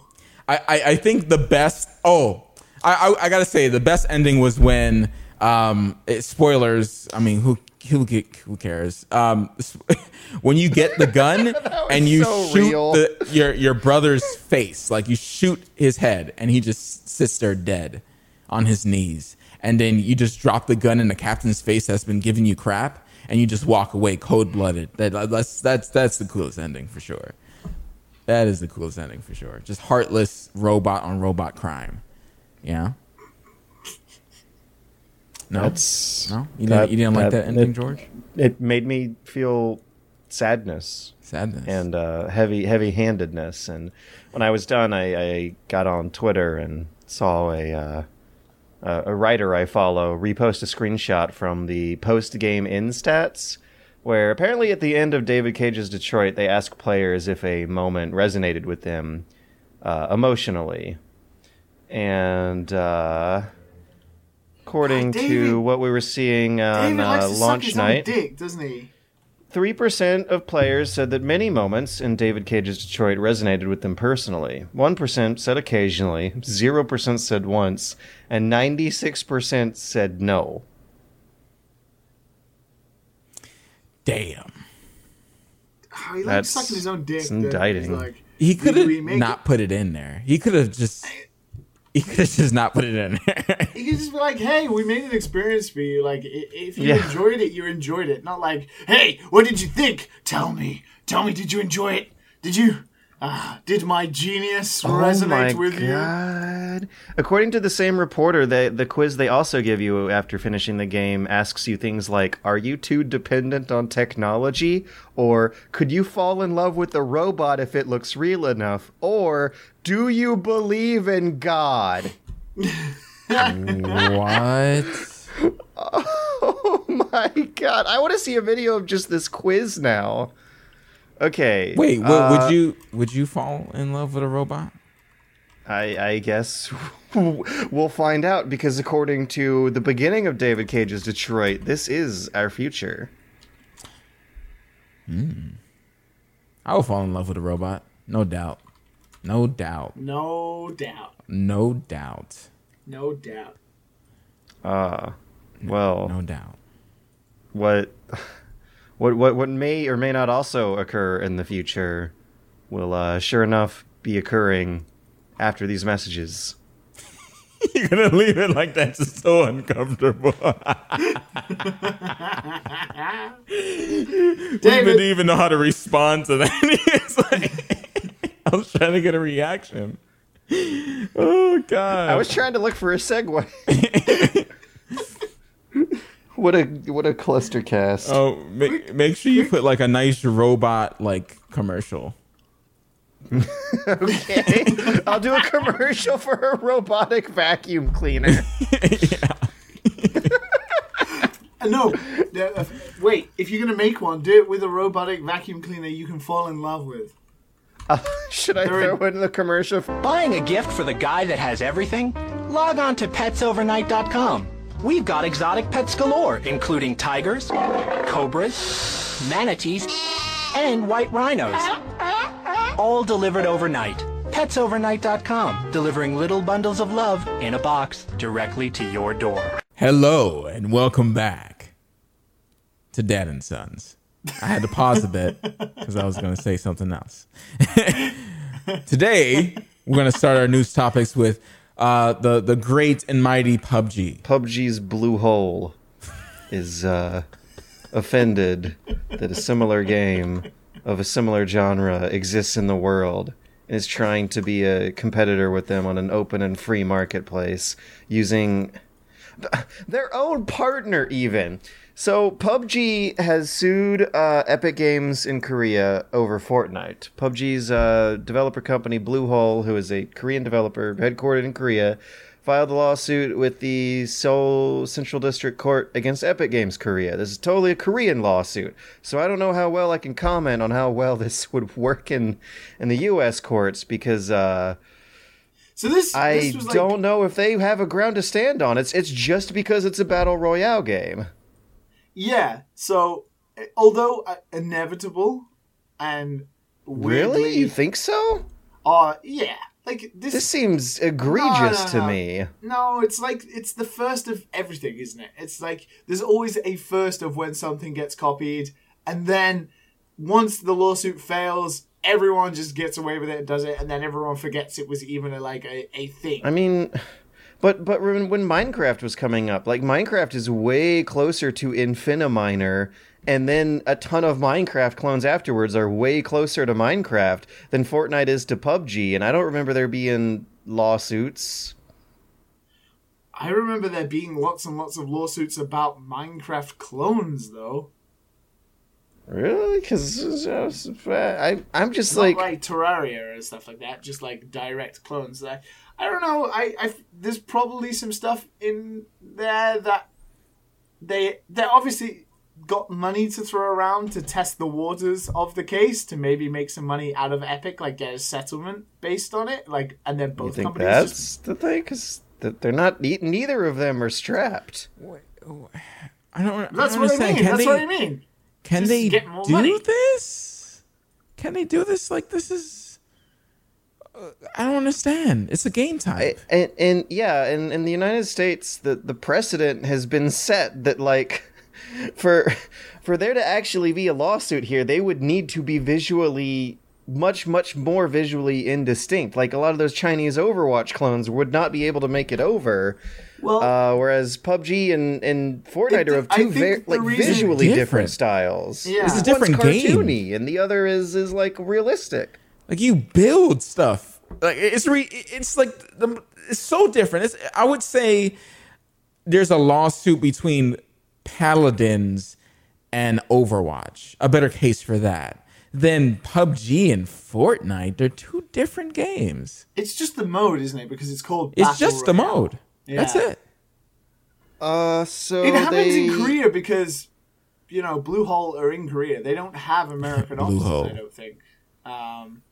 I, I, I think the best. Oh, I, I I gotta say the best ending was when um it, spoilers. I mean, who who who cares? Um, (laughs) when you get the gun (laughs) and you so shoot the, your your brother's face, like you shoot his head, and he just sits there dead on his knees, and then you just drop the gun in the captain's face that's been giving you crap, and you just walk away cold blooded. That that's that's that's the coolest ending for sure. That is the coolest ending for sure. Just heartless robot on robot crime. Yeah. No, That's no, you didn't. that- you didn't like that- that ending, it- George. It made me feel sadness Sadness. and uh, heavy heavy handedness. And when I was done, I, I got on Twitter and saw a uh, a a writer I follow repost a screenshot from the post game in stats, where apparently at the end of David Cage's Detroit, they ask players if a moment resonated with them uh, emotionally, and. Uh, According God, to what we were seeing on David likes uh, to suck launch his night, own dick, doesn't he? 3% of players said that many moments in David Cage's Detroit resonated with them personally. 1% said occasionally, 0% said once, and 96% said no. Damn. Oh, he likes That's- sucking his own dick. it's then he's indicting. Like, He could have we make not put it in there. He could have just. (laughs) He could just not put it in. (laughs) He could just be like, "Hey, we made an experience for you. Like, if you Yeah. enjoyed it, you enjoyed it. Not like, hey, what did you think? Tell me, tell me, did you enjoy it? Did you? Ah, (sighs) did my genius resonate with you? Oh God. According to the same reporter, the, the quiz they also give you after finishing the game asks you things like Are you too dependent on technology? Or Could you fall in love with a robot if it looks real enough? Or Do you believe in God? (laughs) what? (laughs) Oh my god. I want to see a video of just this quiz now. Okay. Wait, wo- uh, would you would you fall in love with a robot? I, I guess (laughs) we'll find out because according to the beginning of David Cage's Detroit, this is our future. I will fall in love with a robot, no doubt, no doubt, No doubt, no doubt, no doubt. Ah, well, no doubt. what, (laughs) what, what, what may or may not also occur in the future will, uh, sure enough, be occurring after these messages. (laughs) You're gonna leave it like that, just so uncomfortable. (laughs) we David, didn't even know how to respond to that. (laughs) It's like, I was trying to get a reaction. Oh God! I was trying to look for a segue. What a what a cluster cast. Oh, make, make sure you put like a nice robot like commercial. (laughs) Okay, I'll do a commercial for a robotic vacuum cleaner. (laughs) Uh, no, uh, wait. If you're gonna make one, do it with a robotic vacuum cleaner you can fall in love with. Should I They're in- throw in the commercial? For- Buying a gift for the guy that has everything? Log on to petsovernight.com. We've got exotic pets galore, including tigers, cobras, manatees, and white rhinos. All delivered overnight. Petsovernight.com, delivering little bundles of love in a box directly to your door. Hello and welcome back to Dad and Sons. I had to pause a bit because I was going to say something else. (laughs) Today we're going to start our news topics with uh, the the great and mighty PUBG. PUBG's Bluehole is uh, offended that a similar game of a similar genre exists in the world and is trying to be a competitor with them on an open and free marketplace using their own partner even. So PUBG has sued uh, Epic Games in Korea over Fortnite. PUBG's uh, developer company Bluehole, who is a Korean developer headquartered in Korea, filed a lawsuit with the Seoul Central District Court against Epic Games Korea. This is totally a Korean lawsuit, so I don't know how well I can comment on how well (laughs) this would work in in the U.S. courts because. Uh, So this, I this like, don't know if they have a ground to stand on. It's it's just because it's a battle royale game. Yeah. So, eh, although uh, inevitable and weirdly, Really? You think so? Uh, yeah. Like this. This seems egregious no, to no. me. no, it's like it's the first of everything, isn't it? It's like there's always a first of when something gets copied, and then once the lawsuit fails, everyone just gets away with it and does it, and then everyone forgets it was even a, like a, a thing. I mean, but but when, when Minecraft was coming up, like Minecraft is way closer to Infiniminer, and then a ton of Minecraft clones afterwards are way closer to Minecraft than Fortnite is to PUBG, and I don't remember there being lawsuits. I remember there being lots and lots of lawsuits about Minecraft clones, though. Really? Because I I'm just like like, Terraria and stuff like that, just like direct clones. I, I don't know. I, I there's probably some stuff in there that they they obviously got money to throw around to test the waters of the case to maybe make some money out of Epic, like get a settlement based on it, like and then you both think companies that's just the thing because they're not neither of them are strapped. Oh, I don't. That's I don't what I mean. Can That's they, what I mean. Can Just they get more do money. this? Can they do this? Like this is. I don't understand. It's a game type. and, and yeah, in, in the United States, the, the precedent has been set that like (laughs) for for there to actually be a lawsuit here, they would need to be visually much much more visually indistinct. Like a lot of those Chinese Overwatch clones would not be able to make it over. Well, Uh, whereas PUBG and, and Fortnite It- are of two think very like visually different. Different. styles. Yeah. This is a different One's game. cartoony, and the other is is like realistic. Like you build stuff. Like it's re. It's like the. It's so different. It's. I would say there's a lawsuit between Paladins and Overwatch. A better case for that than PUBG and Fortnite. They're two different games. it's just the mode, isn't it? Because it's called. It's Battle just the Royale. mode. That's it. Uh, so It happens they... in Korea because you know Bluehole are in Korea. They don't have American (laughs) offices. Bluehole. I don't think. Um,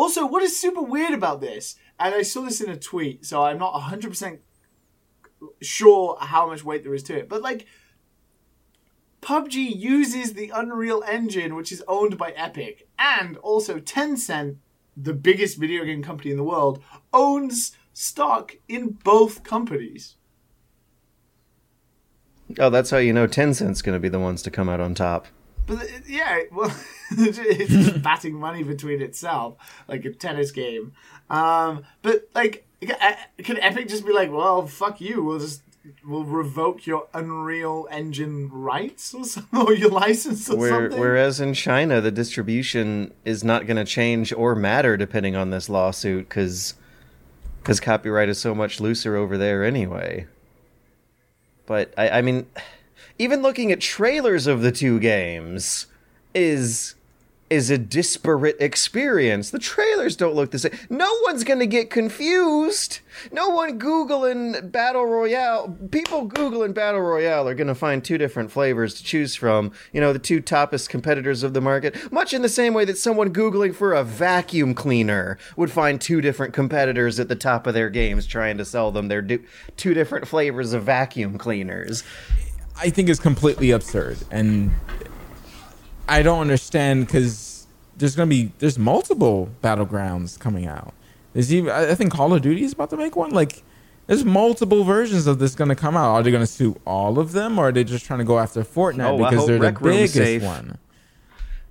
also, what is super weird about this, and I saw this in a tweet, so I'm not 100 percent sure how much weight there is to it, but like. PUBG uses the Unreal Engine, which is owned by Epic, and also Tencent, the biggest video game company in the world, owns stock in both companies. Oh, that's how you know Tencent's going to be the ones to come out on top. But yeah, well, (laughs) (laughs) it's just batting money between itself, like a tennis game. Um, but like, can Epic just be like, "Well, fuck you. We'll just we'll revoke your Unreal Engine rights or something, (laughs) or your license or Where, something." whereas in China, the distribution is not going to change or matter depending on this lawsuit because copyright is so much looser over there anyway. But I, I mean, (sighs) even looking at trailers of the two games is is a disparate experience. The trailers don't look the same. No one's going to get confused. No one Googling Battle Royale. People Googling Battle Royale are going to find two different flavors to choose from. You know, the two toppest competitors of the market. Much in the same way that someone Googling for a vacuum cleaner would find two different competitors at the top of their games trying to sell them their du- two different flavors of vacuum cleaners. I think is completely absurd, and I don't understand because there's gonna be there's multiple battlegrounds coming out. There's even I think Call of Duty is about to make one. Like, there's multiple versions of this gonna come out. Are they gonna sue all of them, or are they just trying to go after Fortnite Oh, because they're the Rec Room's biggest safe. one?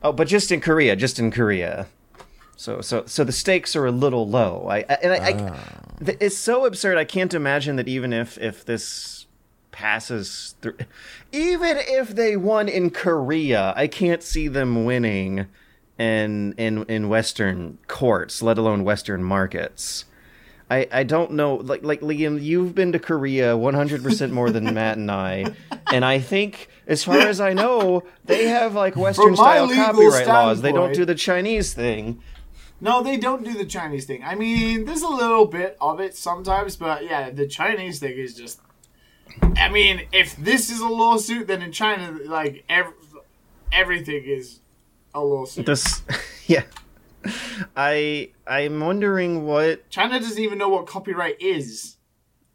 Oh, but just in Korea, just in Korea. So, so, so the stakes are a little low. I, and I, I ah. it's so absurd. I can't imagine that even if if this passes through, even if they won in Korea, I can't see them winning in in in Western courts, let alone Western markets. I, I don't know like like Liam you've been to Korea 100% more than Matt and I and I think as far as I know they have like western style copyright laws they don't do the Chinese thing No, they don't do the Chinese thing. I mean, there's a little bit of it sometimes, but yeah, the Chinese thing is just. I mean, if this is a lawsuit, then in China, like ev- everything is a lawsuit. this (laughs) yeah I I'm wondering what China doesn't even know what copyright is.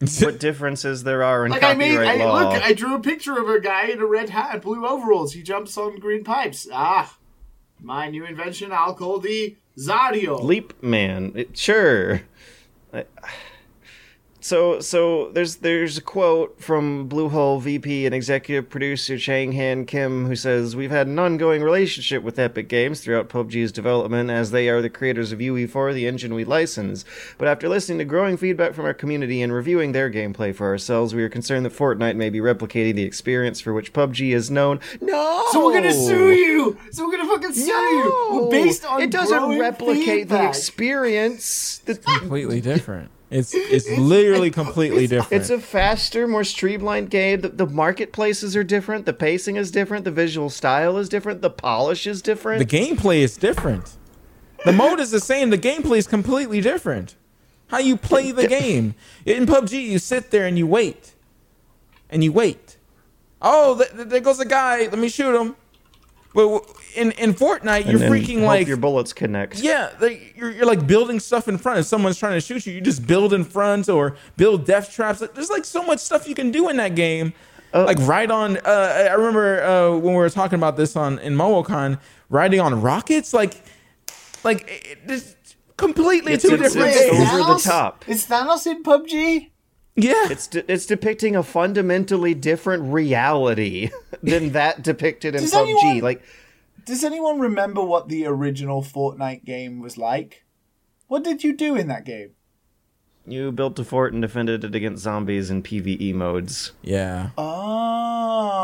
(laughs) what differences there are in Like I made, copyright I, law. look, I drew a picture of a guy in a red hat and blue overalls. He jumps on green pipes. Ah, my new invention. I'll call the Zario. Leap Man. It, sure. I- So so there's there's a quote from Bluehole VP and executive producer Chang Han Kim who says we've had an ongoing relationship with Epic Games throughout PUBG's development as they are the creators of UE4, the engine we license. But after listening to growing feedback from our community and reviewing their gameplay for ourselves, we are concerned that Fortnite may be replicating the experience for which PUBG is known. No. so we're gonna sue you. So we're gonna fucking sue you. No, Based on it doesn't growing replicate the experience. The- completely different. It's it's literally completely different. It's a faster, more streamlined game. The, the marketplaces are different. The pacing is different. The visual style is different. The polish is different. the gameplay is different. The mode is the same. The gameplay is completely different. How you play the game in PUBG, you sit there and you wait, and you wait. Oh, th- th- there goes a guy. Let me shoot him. But in in Fortnite, you're then freaking hope like your bullets connect. Yeah, like you're, you're like building stuff in front. If someone's trying to shoot you, you just build in front or build death traps. Like, There's like so much stuff you can do in that game. like ride on. Uh, I remember uh, when we were talking about this on in MomoCon, riding on rockets. Like, like it, it's completely It's- two it's- different it's games. over the top. Is Thanos in PUBG? Yeah, It's de- it's depicting a fundamentally different reality (laughs) than that depicted in Does PUBG. anyone- Like Does anyone remember what the original Fortnite game was like? What did you do in that game? you built a fort and defended it against zombies in PVE modes. yeah, Oh,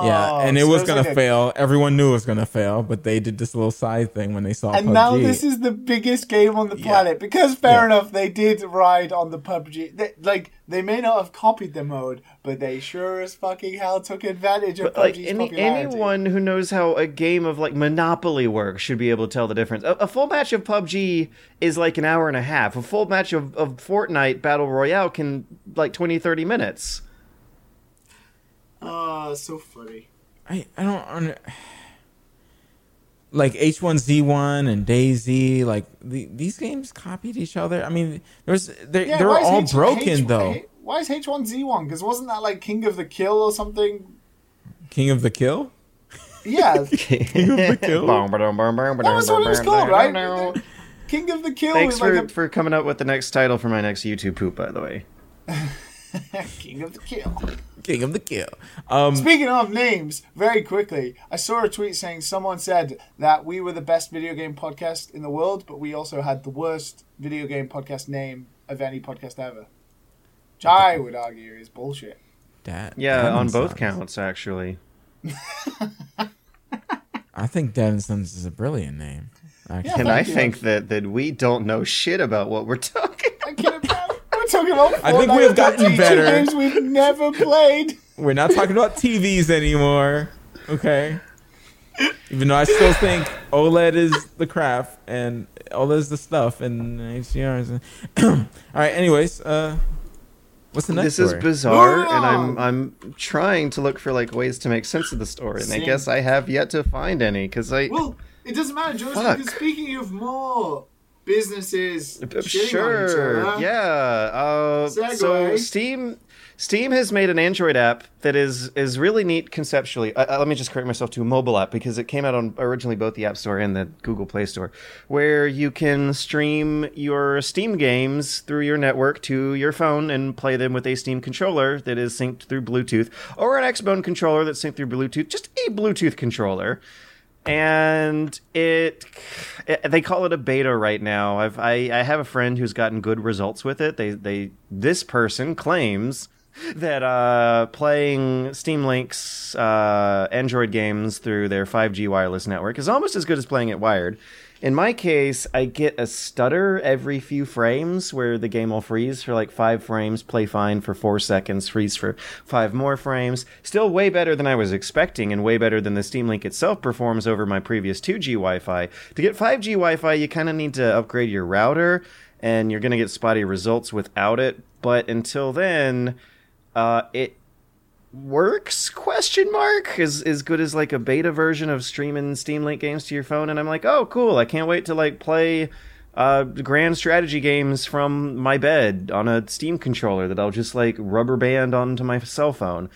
yeah. And it oh, so was gonna like a- fail. Everyone knew it was gonna fail, but they did this little side thing when they saw And PUBG. now this is the biggest game on the planet because fair Yeah. enough, they did ride on the PUBG. They, like they may not have copied the mode, but they sure as fucking hell took advantage of But like any, popularity. anyone who knows how a game of like Monopoly works should be able to tell the difference. A, a full match of PUBG is like an hour and a half. A full match of, of Fortnite Battle Royale can like 20, 30 minutes. Oh, so funny. I, I don't under, like H1Z1 and DayZ like the, these games copied each other. I mean, there's they're, Yeah, they're all H- broken H- though. H- Why is H1Z1? Because wasn't that like King of the Kill or something? King of the Kill. Yeah, (laughs) King of the Kill. that that was what it was called, right? King of the Kill Thanks for, like a for coming up with the next title for my next YouTube poop, by the way. (laughs) King of the Kill. King of the Kill. Um, Speaking of names, very quickly, I saw a tweet saying someone said that we were the best video game podcast in the world, but we also had the worst video game podcast name of any podcast ever. Which I would argue is bullshit. that Yeah, on both Sons. counts, actually. (laughs) I think Devin Sons is a brilliant name. Actually. And I you. think that, that we don't know shit about what we're talking I can't imagine. We're talking about I think we have and gotten two better. games we've never played. We're not talking about TVs anymore. Okay. Even though I still think OLED is the craft and OLED is the stuff and HDR is. (clears throat) All right. Anyways, uh, what's the next this is bizarre Moving and i'm i'm trying to look for like ways to make sense of the story and i guess i have yet to find any because i Well, it doesn't matter, Joseph, because speaking of more businesses on each sure. yeah uh, so steam steam has made an android app that is is really neat conceptually. Uh, uh, let me just correct myself to a mobile app because it came out on originally both the app store and the google play store where you can stream your steam games through your network to your phone and play them with a steam controller that is synced through bluetooth or an xbone controller that's synced through bluetooth just a bluetooth controller and it, it they call it a beta right now. I've I, I have a friend who's gotten good results with it. They they this person claims that uh, playing Steam Link's uh, Android games through their 5G wireless network is almost as good as playing it wired. In my case, I get a stutter every few frames where the game will freeze for like five frames, play fine for four seconds, freeze for five more frames. Still way better than I was expecting and way better than the Steam Link itself performs over my previous 2G Wi Fi. To get 5G Wi Fi, you kind of need to upgrade your router and you're going to get spotty results without it. But until then, uh, it works question mark? Is as good as like a beta version of streaming steam link games to your phone? And i'm like oh cool. I can't wait to like play uh grand strategy games from my bed on a steam controller that i'll just like rubber band onto my cell phone.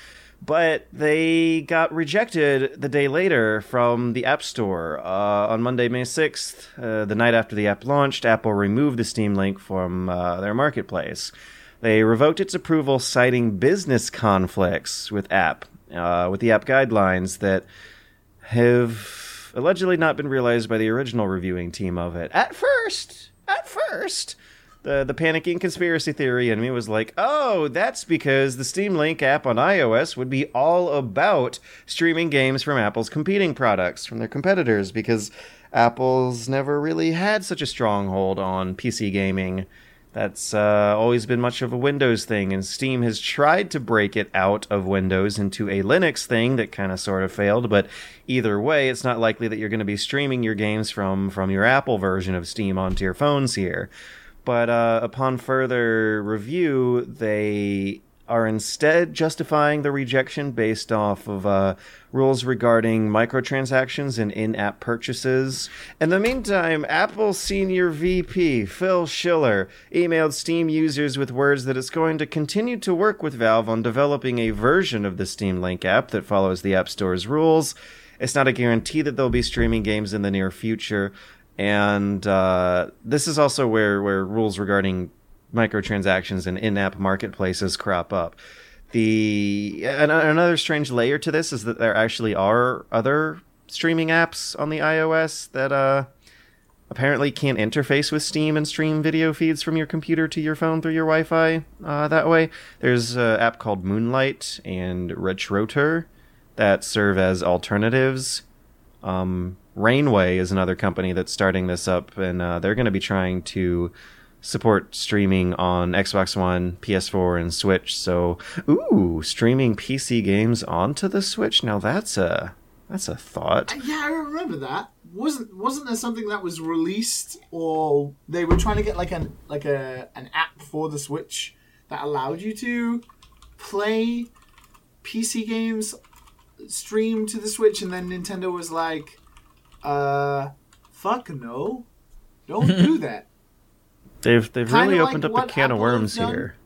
But they got rejected the day later from the app store uh, on monday may 6th uh, the night after the app launched apple removed the steam link from uh, their marketplace they revoked its approval, citing business conflicts with app, uh, with the app guidelines that have allegedly not been realized by the original reviewing team of it. At first, at first, the the panicking conspiracy theory in me was like, oh, that's because the Steam Link app on iOS would be all about streaming games from Apple's competing products, from their competitors, because Apple's never really had such a stronghold on PC gaming that's uh, always been much of a Windows thing, and Steam has tried to break it out of Windows into a Linux thing that kind of sort of failed. But either way, it's not likely that you're going to be streaming your games from from your Apple version of Steam onto your phones here. But uh, upon further review, they are instead justifying the rejection based off of uh, rules regarding microtransactions and in app purchases. In the meantime, Apple Senior VP Phil Schiller emailed Steam users with words that it's going to continue to work with Valve on developing a version of the Steam Link app that follows the App Store's rules. It's not a guarantee that they'll be streaming games in the near future. And uh, this is also where, where rules regarding microtransactions and in-app marketplaces crop up. The another strange layer to this is that there actually are other streaming apps on the iOS that uh, apparently can't interface with Steam and stream video feeds from your computer to your phone through your Wi-Fi uh, that way. There's an app called Moonlight and Retroter that serve as alternatives. Um, Rainway is another company that's starting this up, and uh, they're going to be trying to support streaming on Xbox One, PS4, and Switch. So, ooh, streaming PC games onto the Switch. Now that's a that's a thought. Yeah, I remember that. Wasn't wasn't there something that was released or they were trying to get like an like a an app for the Switch that allowed you to play PC games stream to the Switch and then Nintendo was like uh fuck no. Don't do (laughs) that. They've they've Kinda really opened like up a can Apple of worms here.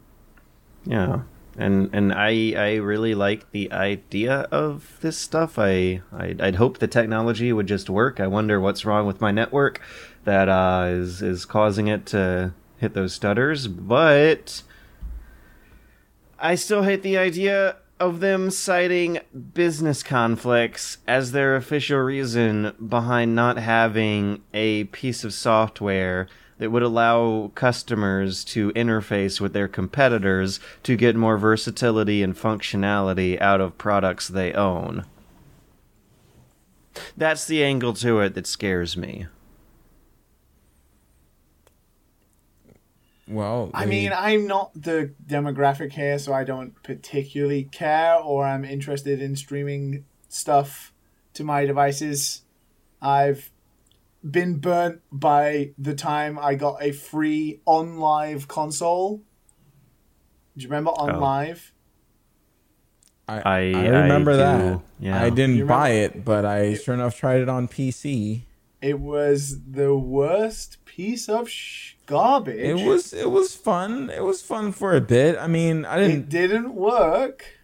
Yeah. And and I I really like the idea of this stuff. I I'd, I'd hope the technology would just work. I wonder what's wrong with my network that uh, is is causing it to hit those stutters. But I still hate the idea of them citing business conflicts as their official reason behind not having a piece of software that would allow customers to interface with their competitors to get more versatility and functionality out of products they own. That's the angle to it that scares me. Well, I mean, I'm not the demographic here, so I don't particularly care or I'm interested in streaming stuff to my devices. I've been burnt by the time I got a free OnLive console. Do you remember On oh. Live? I, I, I remember I that. Yeah. I didn't buy it, but I it, sure enough tried it on PC. It was the worst piece of sh- garbage. It was it was fun. It was fun for a bit. I mean, I didn't. It didn't work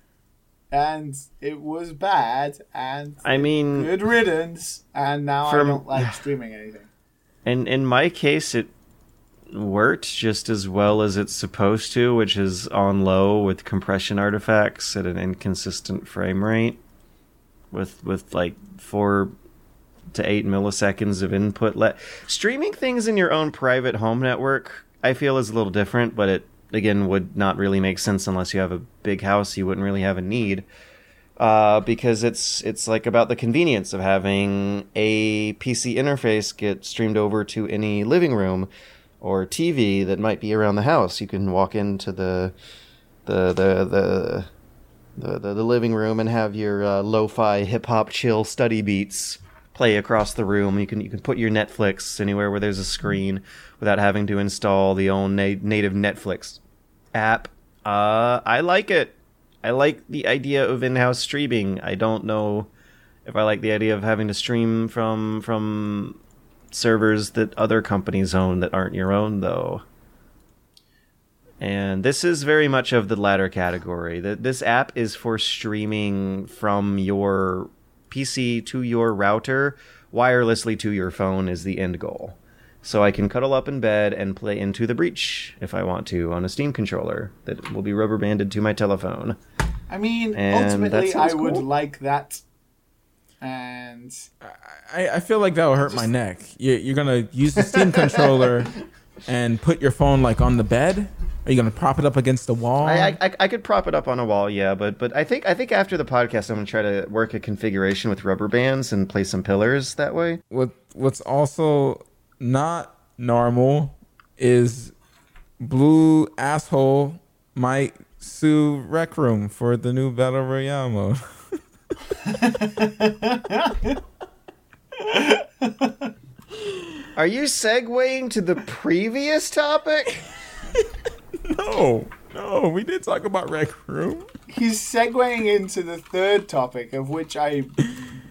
and it was bad and I mean good riddance and now I don't like (sighs) streaming anything. And in my case it worked just as well as it's supposed to, which is on low with compression artifacts at an inconsistent frame rate with with like 4 to 8 milliseconds of input let streaming things in your own private home network I feel is a little different, but it again would not really make sense unless you have a big house. You wouldn't really have a need. Uh, because it's it's like about the convenience of having a PC interface get streamed over to any living room or TV that might be around the house. You can walk into the the the the the, the, the living room and have your uh, lo-fi hip hop chill study beats play across the room. You can you can put your Netflix anywhere where there's a screen without having to install the own na- native Netflix app. Uh, I like it. I like the idea of in-house streaming. I don't know if I like the idea of having to stream from from servers that other companies own that aren't your own though. And this is very much of the latter category. That this app is for streaming from your PC to your router wirelessly to your phone is the end goal. So I can cuddle up in bed and play into the breach if I want to on a Steam controller that will be rubber banded to my telephone. I mean, And ultimately, I sounds would like that. And I, I feel like that will hurt my neck. You, you're gonna use the Steam (laughs) controller and put your phone like on the bed. Are you gonna prop it up against the wall? I, I I could prop it up on a wall, yeah, but but I think I think after the podcast I'm gonna try to work a configuration with rubber bands and place some pillars that way. what what's also not normal is blue asshole might sue Rec Room for the new battle royale mode. Are you segueing to the previous topic? (laughs) no, no, we did talk about Rec Room. he's segueing into the third topic, of which I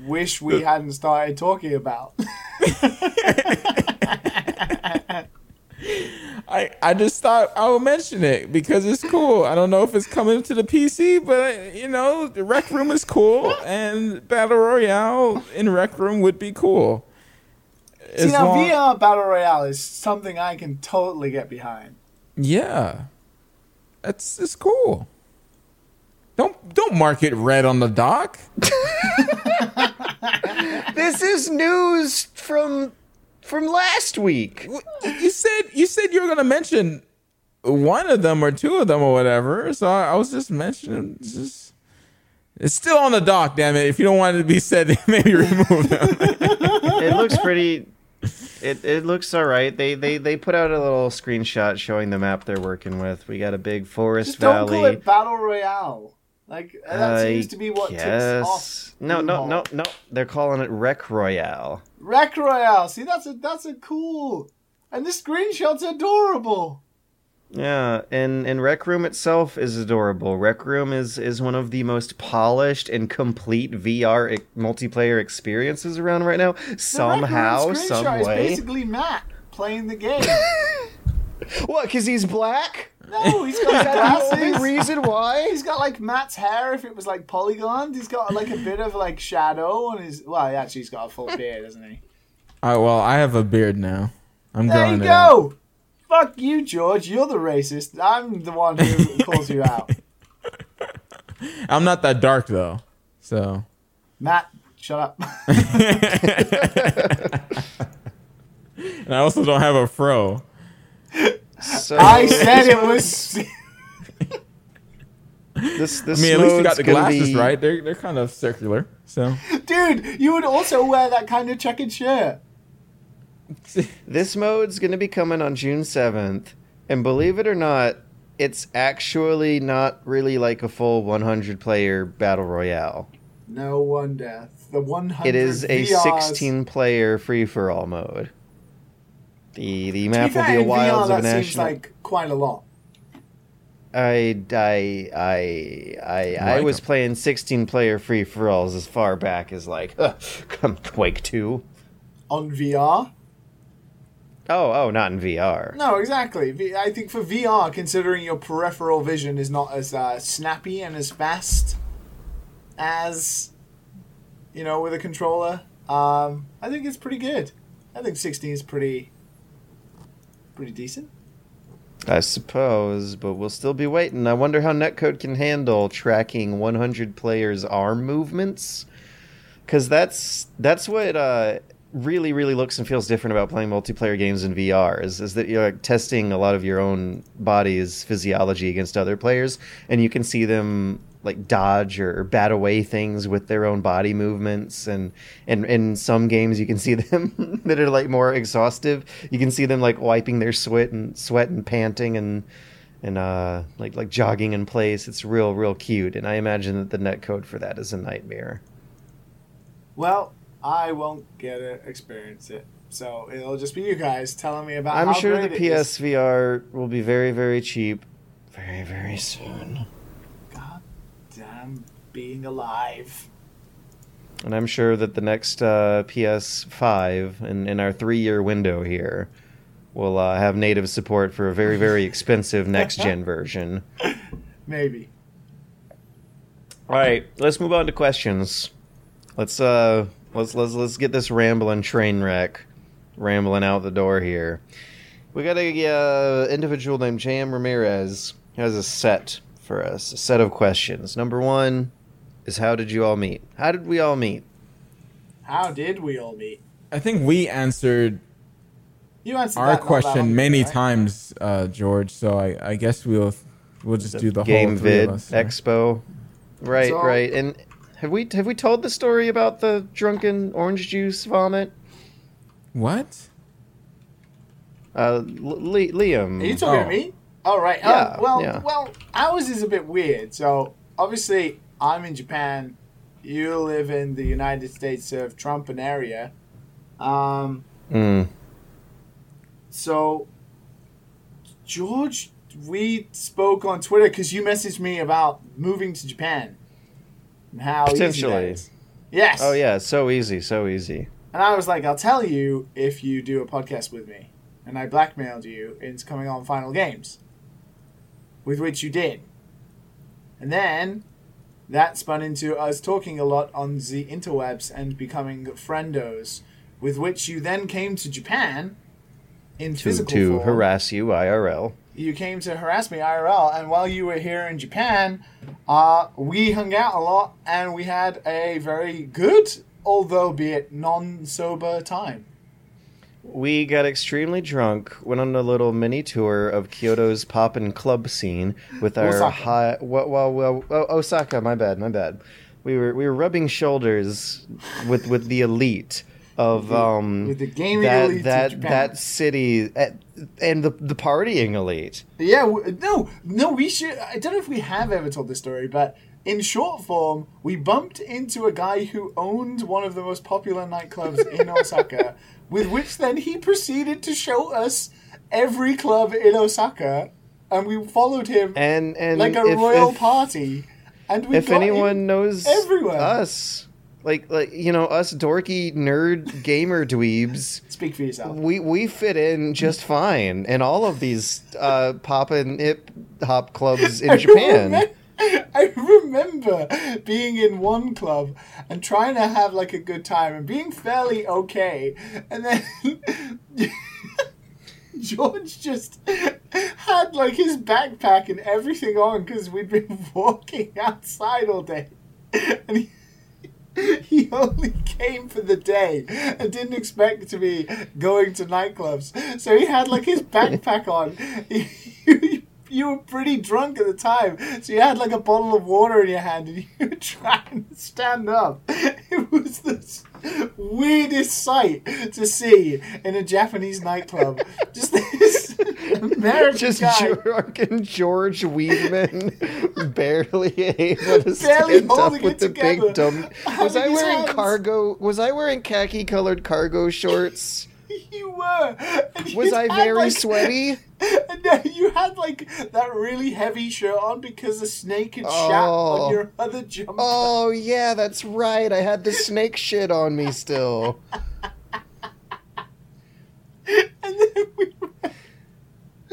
wish we hadn't started talking about. (laughs) I I just thought I would mention it because it's cool. I don't know if it's coming to the PC, but you know, the Rec Room is cool, and battle royale in Rec Room would be cool. See, now long- VR Battle Royale is something I can totally get behind. Yeah, that's it's cool. Don't don't mark it red on the dock. (laughs) this is news from from last week. You said you said you were gonna mention one of them or two of them or whatever. So I, I was just mentioning. it's Just it's still on the dock. Damn it! If you don't want it to be said, (laughs) maybe remove them. It looks pretty. It it looks all right. They they they put out a little screenshot showing the map they're working with. We got a big forest Just don't call it Battle Royale. Like that I seems to be what tips guess. off. No, no, no, no. They're calling it Rec Royale. Rec Royale. See, that's a that's a cool. And the screenshot's adorable. Yeah, and and Rec Room itself is adorable. Rec Room is is one of the most polished and complete VR e- multiplayer experiences around right now. The Somehow, some is way. basically Matt playing the game. (laughs) What? Because he's black? No, he's got (laughs) That's the only glasses. reason why. He's got like Matt's hair if it was like polygoned. He's got like a bit of like shadow on his. Well, actually, he's got a full (laughs) beard, doesn't he? All right, well, I have a beard now. I'm There growing you it out. go. Fuck you, George. You're the racist. I'm the one who (laughs) calls you out. I'm not that dark though, so Matt, shut up. and I also don't have a fro. So I said it was. (laughs) this. This I mean, at least you got the glasses be- right. They're they're kind of circular. So Dude, you would also wear that kind of checkered shirt. (laughs) This mode's going to be coming on June 7th, and believe it or not, it's actually not really like a full 100 player battle royale. No wonder. The 100 It is a VRs. 16 player free for all mode. The the To map will be a in Wilds VR, of that seems like quite a lot. I I I I, I like was 'em. playing 16 player free for alls as far back as like (laughs) come Quake 2. On VR? Oh oh, not in VR. No, exactly. I think for VR, considering your peripheral vision is not as uh, snappy and as fast as, you know, with a controller, um, I think it's pretty good. I think 16 is pretty, pretty decent. I suppose, but we'll still be waiting. I wonder how netcode can handle tracking 100 players' arm movements, because that's that's what uh, really, really looks and feels different about playing multiplayer games in VR is, is that you're like, testing a lot of your own body's physiology against other players, and you can see them like dodge or bat away things with their own body movements and and in some games you can see (laughs) them that are like more exhaustive. You can see them like wiping their sweat and sweat and panting and and uh like like jogging in place. It's real real cute and i imagine that the net code for that is a nightmare. Well, I won't get to experience it, so it'll just be you guys telling me about. i'm sure the great it is. psvr will be very very cheap very very soon God damn, being alive. And I'm sure that the next uh, PS5 in, in our three year window here will uh, have native support for a very, very (laughs) expensive next gen version. Maybe. All right, let's move on to questions. Let's uh, let's let's let's get this rambling train wreck rambling out the door here. We got a uh, individual named J.M. Ramirez has a set for us, a set of questions. Number one is how did you all meet? How did we all meet? How did we all meet? I think we answered You answered our that not that long question ago, many right? times, uh, George. So I, I guess we'll we'll just do the game whole three vid of us. right? expo right So- right and have we have we told the story about the drunken orange juice vomit What? uh L- liam Are you talking Oh. to me? Oh right. Yeah, Oh, well, yeah. well, ours is a bit weird. So obviously, I'm in Japan. You live in the United States of Trump and area. Um. Mm. So, George, we spoke on Twitter because you messaged me about moving to Japan and how easy Potentially. is. Yes. oh yeah so easy so easy And I was like, I'll tell you if you do a podcast with me. And I blackmailed you into coming on Final Games. With which you did. And then that spun into us talking a lot on the interwebs and becoming friendos. With which you then came to Japan in to, physical to form. harass you irl You came to harass me IRL, and while you were here in Japan, uh, we hung out a lot and we had a very good, although be it non-sober time. we got extremely drunk went on a little mini tour of kyoto's pop and club scene with our Osaka. high well, well, well oh, osaka my bad my bad we were we were rubbing shoulders with with the elite of um with the gaming that elite that that city and the the partying elite. Yeah, no, no, we should. I don't know if we have ever told this story, but in short form, we bumped into a guy who owned one of the most popular nightclubs in (laughs) Osaka, with which then he proceeded to show us every club in Osaka, and we followed him And and like a if, royal if, party. And we if anyone knows everywhere. us, like like you know us dorky nerd gamer dweebs. (laughs) Speak for yourself. We we fit in just fine in all of these uh, pop and hip hop clubs in Japan. (laughs) I remember being in one club and trying to have like a good time and being fairly okay, and then (laughs) George just had like his backpack and everything on because we'd been walking outside all day, and he. (laughs) He only came for the day and didn't expect to be going to nightclubs. So he had like his backpack on. (laughs) He, you were pretty drunk at the time, so you had like a bottle of water in your hand and (laughs) you were trying to stand up. It was the weirdest sight to see in a Japanese nightclub. Just this (laughs) Just guy. drunken George Weidman, (laughs) barely able to Barely stand up with it the together. big dumb. (laughs) Was I wearing hands. cargo? Was I wearing khaki-colored cargo shorts? You were. And Was I very like- sweaty? And then you had like that really heavy shirt on because a snake had shat Oh. on your other jumper. Oh yeah, that's right. I had the snake shit on me still. And then we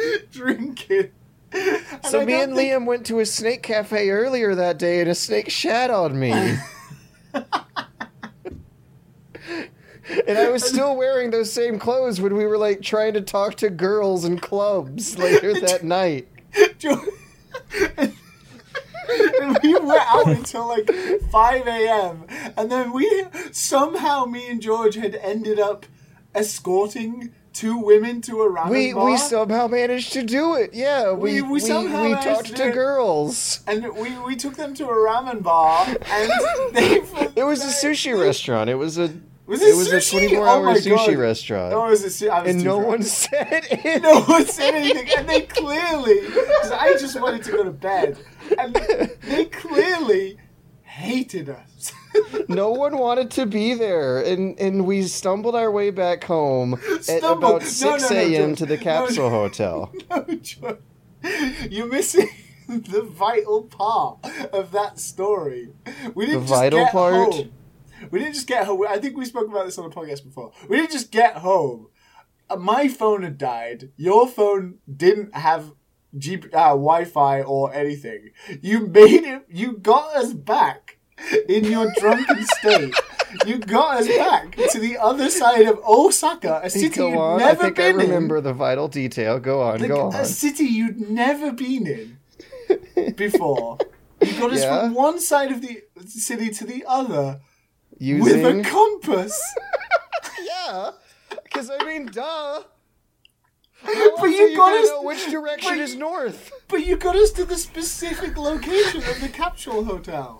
were (laughs) drinking. And So I me and think- Liam went to a snake cafe earlier that day, and a snake shat on me. and I was still wearing those same clothes when we were like trying to talk to girls in clubs later (laughs) that night. George, (laughs) and we were out until like 5 a.m. And then we somehow, me and George had ended up escorting two women to a ramen We bar. we somehow managed to do it. Yeah, We- we we we, somehow we managed talked to it. girls. and we, we took them to a ramen bar, and (laughs) they. It was a sushi restaurant. It was a Was it it was a sushi? 24 Oh hour my sushi God. restaurant. Oh, it was a su- I was and no drunk. one said it. (laughs) No one said anything, and they clearly, because I just wanted to go to bed, and they clearly hated us. (laughs) No one wanted to be there, and and we stumbled our way back home at Stumbled. about six no, no, a.m. To the capsule (laughs) hotel. no. You're missing (laughs) the vital part of that story. We didn't The just vital get part? home. We didn't just get home. I think we spoke about this on the podcast before. We didn't just get home. Uh, My phone had died. Your phone didn't have G- uh, Wi-Fi or anything. You made it. You got us back in your drunken state. You got us back to the other side of Osaka, a city Go you'd on. I never think I been in. remember the vital detail. Go on. Like go a city you'd never been in (laughs) before. You got us Yeah? from one side of the city to the other Using with a compass. (laughs) yeah, because I mean, duh. but you got us. know which direction but- is north. But you got us to the specific location of the capsule hotel.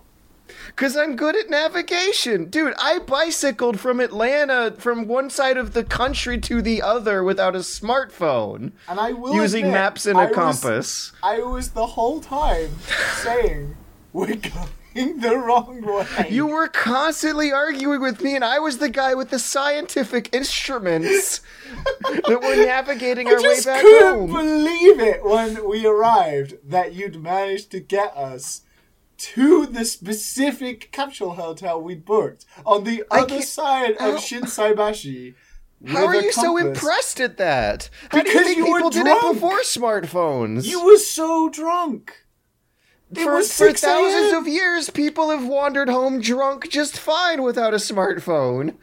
Cause I'm good at navigation, dude. I bicycled from Atlanta from one side of the country to the other without a smartphone, And I will using admit, maps and I a was- compass. I was the whole time saying we're going the wrong way. You were constantly arguing with me, and I was the guy with the scientific instruments (laughs) that were navigating our way back couldn't home. believe it when we arrived that you'd managed to get us to the specific capsule hotel we'd booked on the I other side how- of Shinsaibashi. How are you so impressed at that? How do Because you think you were people did it before smartphones? You were so drunk. It for, for 6 thousands of years, people have wandered home drunk just fine without a smartphone.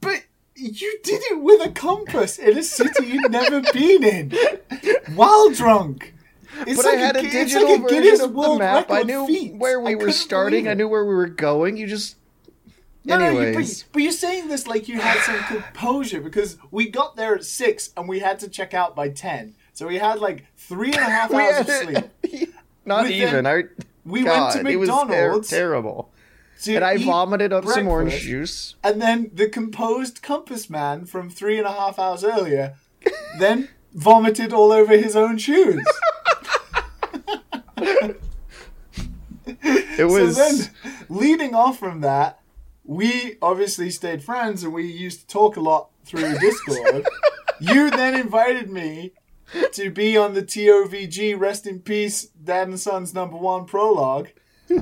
But you did it with a compass in a city you'd never been in, (laughs) while drunk. It's But like I had a it's digital like a version Guinness of the map. I knew feat. where we I were starting. I knew where we were going. You just. No, no, you, Anyways. but, you're saying this like you had some composure because we got there at six and we had to check out by ten. So we had like three and a half (laughs) hours of sleep. (laughs) Not Within- even. I. we God, went to it was ter- McDonald's terrible. And I vomited up some orange juice. And then the composed compass man from three and a half hours earlier then vomited all over his own shoes. (laughs) It was. So then, leading off from that, we obviously stayed friends and we used to talk a lot through Discord. (laughs) you then invited me to be on the TOVG Rest in Peace Dad and Sons number one prologue,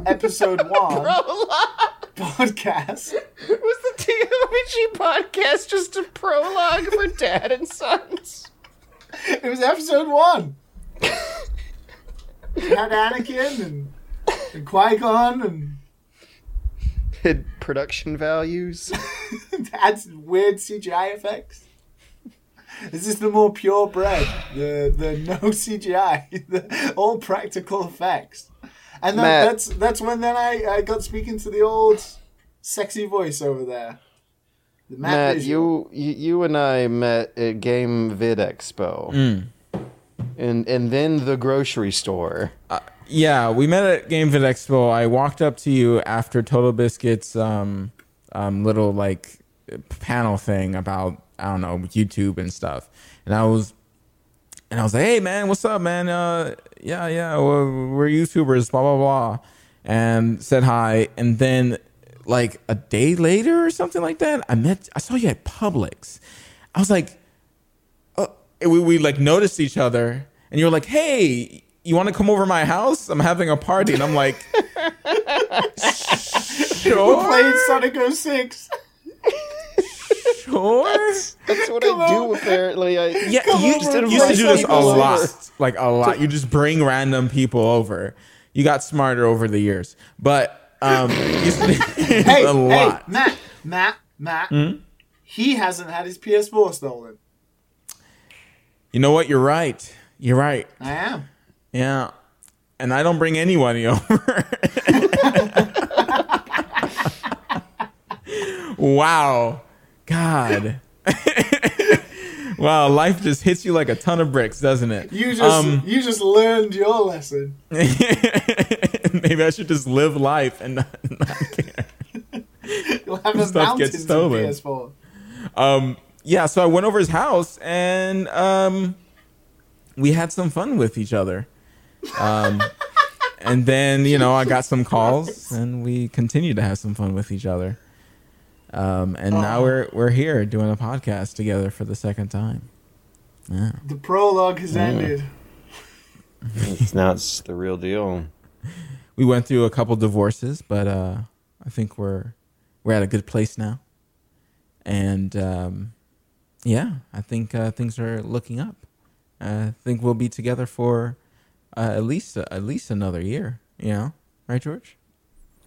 episode (laughs) one prologue? podcast. was the TOVG podcast just a prologue for Dad and Sons? It was episode one. (laughs) We had Anakin and, and Qui Gon and Hid production values. (laughs) adds weird CGI effects. Is this is the more purebred, the the no (laughs) CGI, the all practical effects. And that, Matt. that's that's when then I, I got speaking to the old sexy voice over there. The Matt, Matt, you, you you and I met at Game Vid Expo, hmm. And and then the grocery store. Yeah, we met at Game Vid Expo. I walked up to you after TotalBiscuit's um um little like panel thing about I don't know YouTube and stuff, and I was and I was like, "Hey man, what's up, man? Uh, yeah, yeah, we're, we're YouTubers, blah blah blah," and said hi, and then like a day later or something like that, I met I saw you at Publix. I was like, uh, we, we like noticed each other and you were like hey you want to come over my house i'm having a party and i'm like sure played Sonic 06. sure That's what Come I do. on. Apparently, I yeah you used to do this a over. lot like a lot you just bring random people over you got smarter over the years but um you used to Hey, (laughs) a hey, lot Hmm? Matt, Matt, Matt. He hasn't had his PS4 stolen. You know what you're right you're right I am. Yeah. and I don't bring anybody (laughs) over. wow. God. (laughs) wow, life just hits you like a ton of bricks, doesn't it? You just Um, (laughs) you just learned your lesson. Maybe I should just live life and not, not care. You'll have a Stuff gets stolen. PS4. Um, yeah, so I went over his house and um, we had some fun with each other. Um, and then, you know, I got some calls and we continued to have some fun with each other. Um, and now we're we're here doing a podcast together for the second time. Yeah. The prologue has ended. It's now it's the real deal. We went through a couple divorces, but uh, I think we're we're at a good place now. And um, yeah, I think uh, things are looking up. I think we'll be together for uh, at least at least another year. You know, right, George?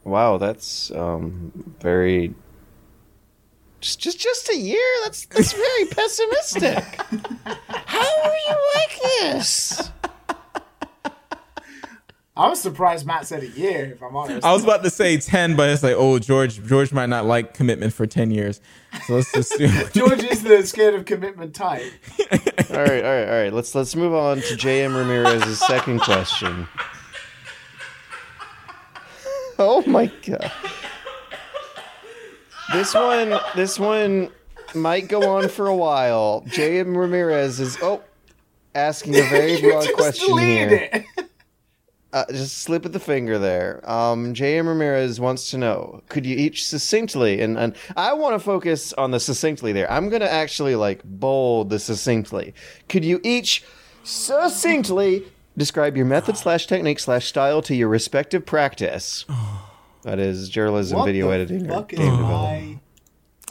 Wow, that's um very just just just a year. That's that's very (laughs) pessimistic. How are you like this? I was surprised Matt said a year, if I'm honest. I was about to say ten, but it's like, oh, George, George might not like commitment for ten years, so let's just do. (laughs) (laughs) George is the scared of commitment type. All right, all right, all right. Let's let's move on to JM Ramirez's second question. Oh my god. This one this one might go on for a while. JM Ramirez is oh asking a very (laughs) broad question here. it. Uh, just slip of the finger there. Um, J.M. Ramirez wants to know: Could you each succinctly, and, and I want to focus on the succinctly there. I'm gonna actually like bold the succinctly. Could you each succinctly describe your method slash technique slash style to your respective practice? That is journalism, What video the editing, or game is development. my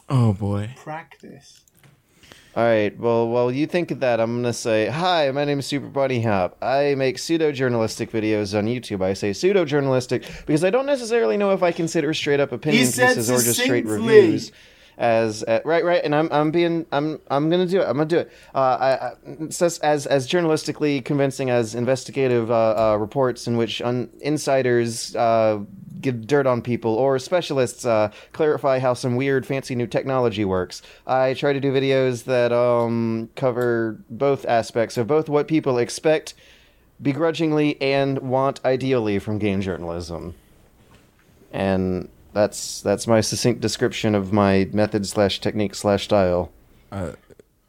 Oh boy. practice? All right. Well, while you think of that, I'm gonna say, "Hi, my name is Super Bunnyhop. I make pseudo journalistic videos on YouTube. I say pseudo journalistic because I don't necessarily know if I consider straight up opinion pieces or just straight reviews." As uh, right, right, and I'm I'm being I'm I'm gonna do it. I'm gonna do it. Uh, I, I, as as journalistically convincing as investigative uh, uh, reports in which un- insiders uh, give dirt on people or specialists uh, clarify how some weird fancy new technology works. I try to do videos that um, cover both aspects of both what people expect begrudgingly and want ideally from game journalism. And that's that's my succinct description of my method slash technique slash style.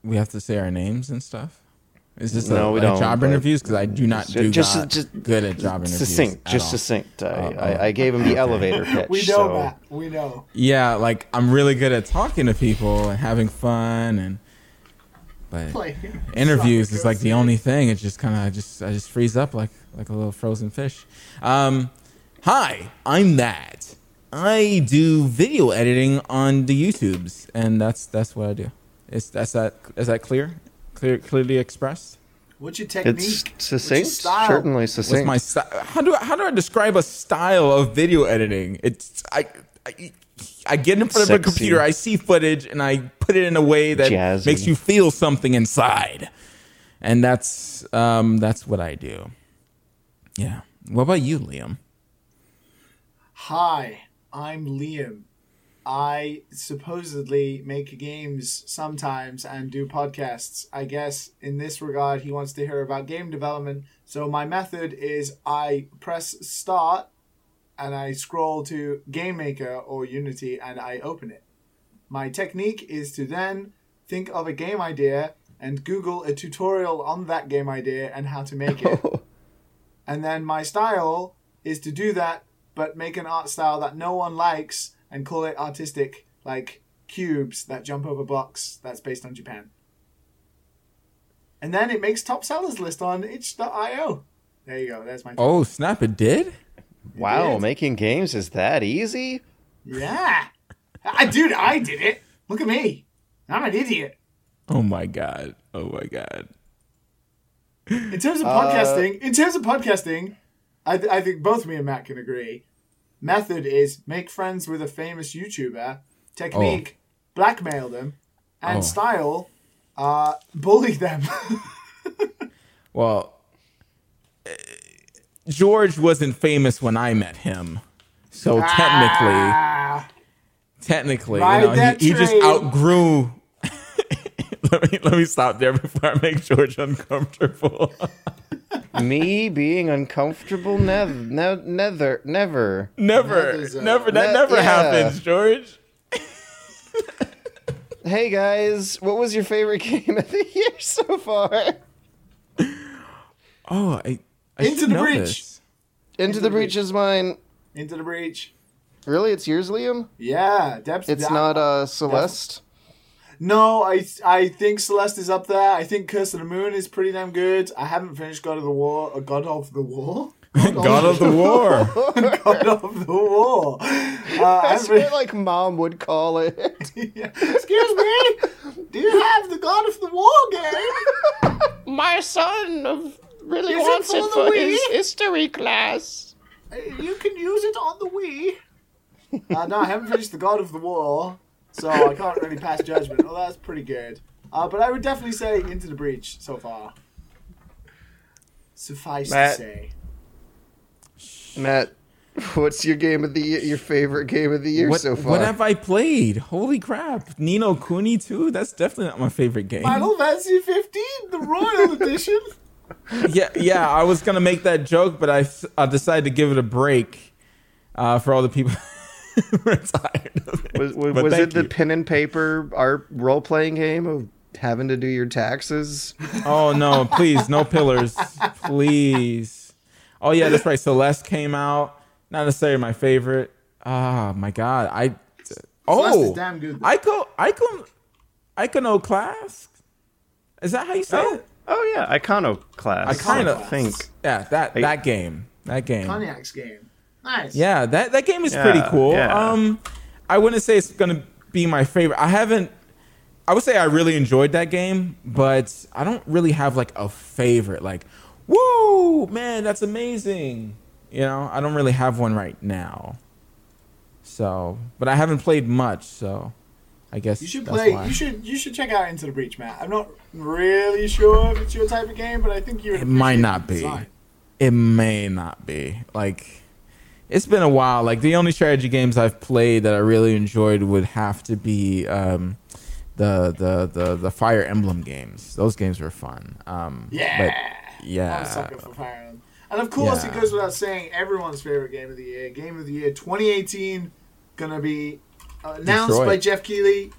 We have to say our names and stuff. Is this No, a, we like don't, job interviews? Because I do not Ju- do just- not just- good at job interviews. Succinct, at just all. succinct. I, Oh, I, I gave him the elevator (laughs) pitch. We know, so. Matt. We know. Yeah, like I'm really good at talking to people and having fun and but Like, interviews is like the only thing. It just kind of just I just freeze up like like a little frozen fish. Um, hi, I'm that. I do video editing on the YouTubes, and that's that's what I do. Is that's that is that clear? Clear clearly expressed. What's your technique? It's What's succinct, your style? certainly What's succinct. my style? How do I, how do I describe a style of video editing? It's I. I I get in front of a computer, I see footage, and I put it in a way that Jazzy. makes you feel something inside, and that's um, that's what I do. Yeah. What about you, Liam? Hi, I'm Liam. I supposedly make games sometimes and do podcasts. I guess in this regard, he wants to hear about game development. So my method is I press start and I scroll to Game Maker or Unity and I open it. My technique is to then think of a game idea and Google a tutorial on that game idea and how to make it. (laughs) And then my style is to do that, but make an art style that no one likes and call it artistic, like cubes that jump over blocks that's based on Japan. And then it makes top sellers list on itch.io. There you go. There's my. Oh, snap! It did. wow, did. making games is that easy? Yeah. I, dude, I did it. Look at me. I'm an idiot. Oh my god. Oh my god. In terms of Uh, podcasting, in terms of podcasting, I, th- I think both me and Matt can agree. Method is make friends with a famous YouTuber. Technique, blackmail them, and Oh. style, uh, bully them. (laughs) Well, eh, George wasn't famous when I met him, so technically, Ah, technically, Ride you know, he, he just outgrew. (laughs) let me let me stop there before I make George uncomfortable. (laughs) Me being uncomfortable, never, ne- never, never. never, That is, uh, never, that that- never yeah. happens, George. (laughs) Hey guys, what was your favorite game of the year so far? Oh, I, I Into the Breach. this. Into the Breach is mine. Into the breach. Really, it's yours, Liam. Yeah, Deb's It's that- not uh Celeste. No, I I think Celeste is up there. I think Curse of the Moon is pretty damn good. I haven't finished God of the War. Uh, God of the War. (laughs) God of the War. (laughs) God of the War. Uh, I That's haven't- what like mom would call it. (laughs) Excuse me. Do you have the God of the War game? My son really Is it wants for it for his history class. Uh, You can use it on the Wii. Uh, no, I haven't finished the God of the War, so I can't really pass judgment. Well, that's pretty good. Uh, but I would definitely say Into the Breach so far. Suffice Matt. to say. Matt, (laughs) what's your game of the year? Your favorite game of the year What, so far? what have I played? Holy crap. Ni no Kuni too? That's definitely not my favorite game. Final Fantasy 15, the Royal (laughs) Edition. yeah, yeah, I was gonna make that joke, but I, I decided to give it a break uh, for all the people (laughs) who are tired of it. was was, was thank it the you. pen and paper art role playing game of having to do your taxes? Oh no, please, no pillars, please. Oh yeah, that's right. Celeste came out. Not necessarily my favorite. Ah, my god, I. Oh, damn good, though. Ico, Ico, Iconoclast. Is that how you say it? Oh yeah, Iconoclast. I kind of think. Yeah, that that game. That game. Konjak's game. Nice. Yeah, that that game is Yeah, pretty cool. yeah. Um, I wouldn't say it's gonna be my favorite. I haven't. I would say I really enjoyed that game, but I don't really have like a favorite. Like, woo, man, that's amazing. You know, I don't really have one right now. So, but I haven't played much, so I guess You should that's play. why. You should. You should check out Into the Breach, Matt. I'm not really sure if it's your type of game, but I think you. It might not be. It may not be. Like, it's been a while. Like the only strategy games I've played that I really enjoyed would have to be um, the, the the the Fire Emblem games. Those games were fun. Um, Yeah. But I'm a yeah. sucker for Fire Emblem. And of course, it goes without saying, everyone's favorite game of the year, game of the year 2018, gonna be uh, announced Detroit. by Geoff Keighley,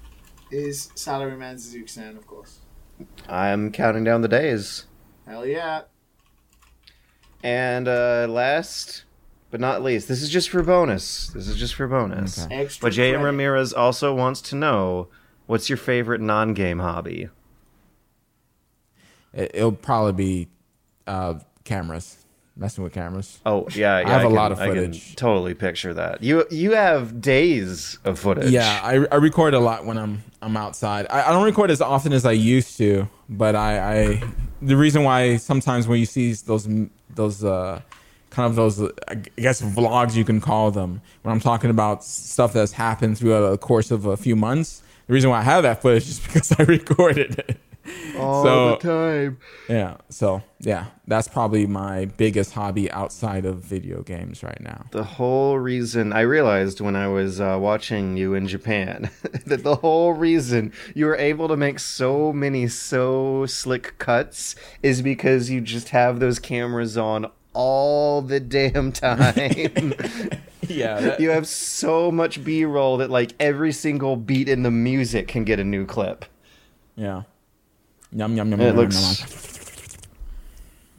is Salaryman Suzuki-san, of course. I'm counting down the days. Hell yeah! And uh, last but not least, this is just for bonus. This is just for bonus. Okay. Extra But Jay credit. Ramirez also wants to know what's your favorite non-game hobby? It, it'll probably be uh, cameras. Messing with cameras. Oh yeah, yeah have a can- lot of I can footage. totally picture that. You you have days of footage. Yeah, I, I record a lot when I'm I'm outside. I, I don't record as often as I used to, but I, I the reason why sometimes when you see those those uh kind of those I guess vlogs you can call them when I'm talking about stuff that's happened throughout the course of a few months. The reason why I have that footage is (laughs) because I recorded it. all So- the time. Yeah, so yeah, that's probably my biggest hobby outside of video games right now. The whole reason I realized when I was uh, watching you in Japan (laughs) that the whole reason you were able to make so many so slick cuts is because you just have those cameras on all the damn (laughs) time. Yeah, that- you have so much B-roll that like every single beat in the music can get a new clip. yeah. Yum yum yum. It yum, looks- yum, yum.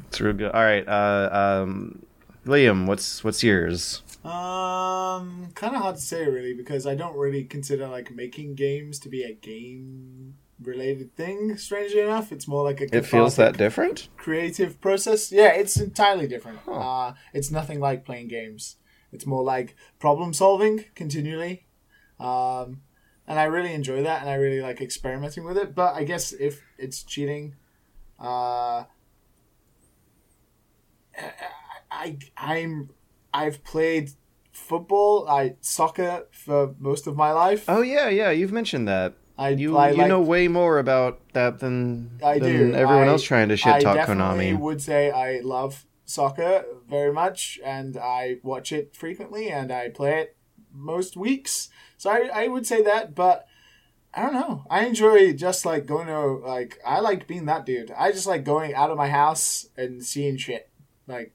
It's real good. All right, uh, um, Liam, what's what's yours? Um, kind of hard to say really because I don't really consider like making games to be a game related thing. Strangely enough, it's more like a It feels that different. creative process. Yeah, it's entirely different. Uh, it's nothing like playing games. It's more like problem solving continually. Um, and I really enjoy that, and I really like experimenting with it. But I guess if it's cheating, uh, I I'm I've played football, I soccer for most of my life. Oh yeah, yeah, you've mentioned that. I You I you like- know way more about that than I than do. everyone I- else trying to shit talk Konami. Konami. would say I love soccer very much, and I watch it frequently, and I play it most weeks. So I, I would say that, but I don't know. I enjoy just like going to like I like being that dude. I just like going out of my house and seeing shit, like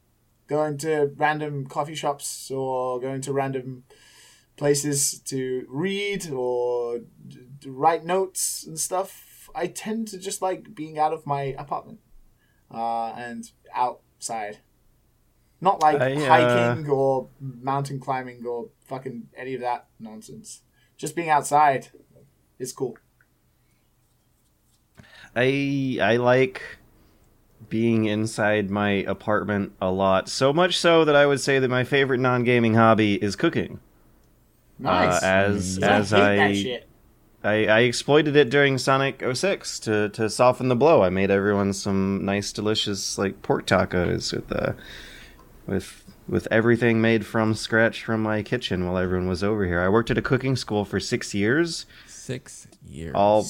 going to random coffee shops or going to random places to read or write notes and stuff. I tend to just like being out of my apartment uh, and outside. Not like I, uh, hiking or mountain climbing or fucking any of that nonsense. Just being outside is cool. I I like being inside my apartment a lot. So much so that I would say that my favorite non-gaming hobby is cooking. Nice. Uh, as I as hate I. I I exploited it during Sonic 06 to to soften the blow. I made everyone some nice delicious like pork tacos with uh with with everything made from scratch from my kitchen while everyone was over here. I worked at a cooking school for 6 years. Six years. all four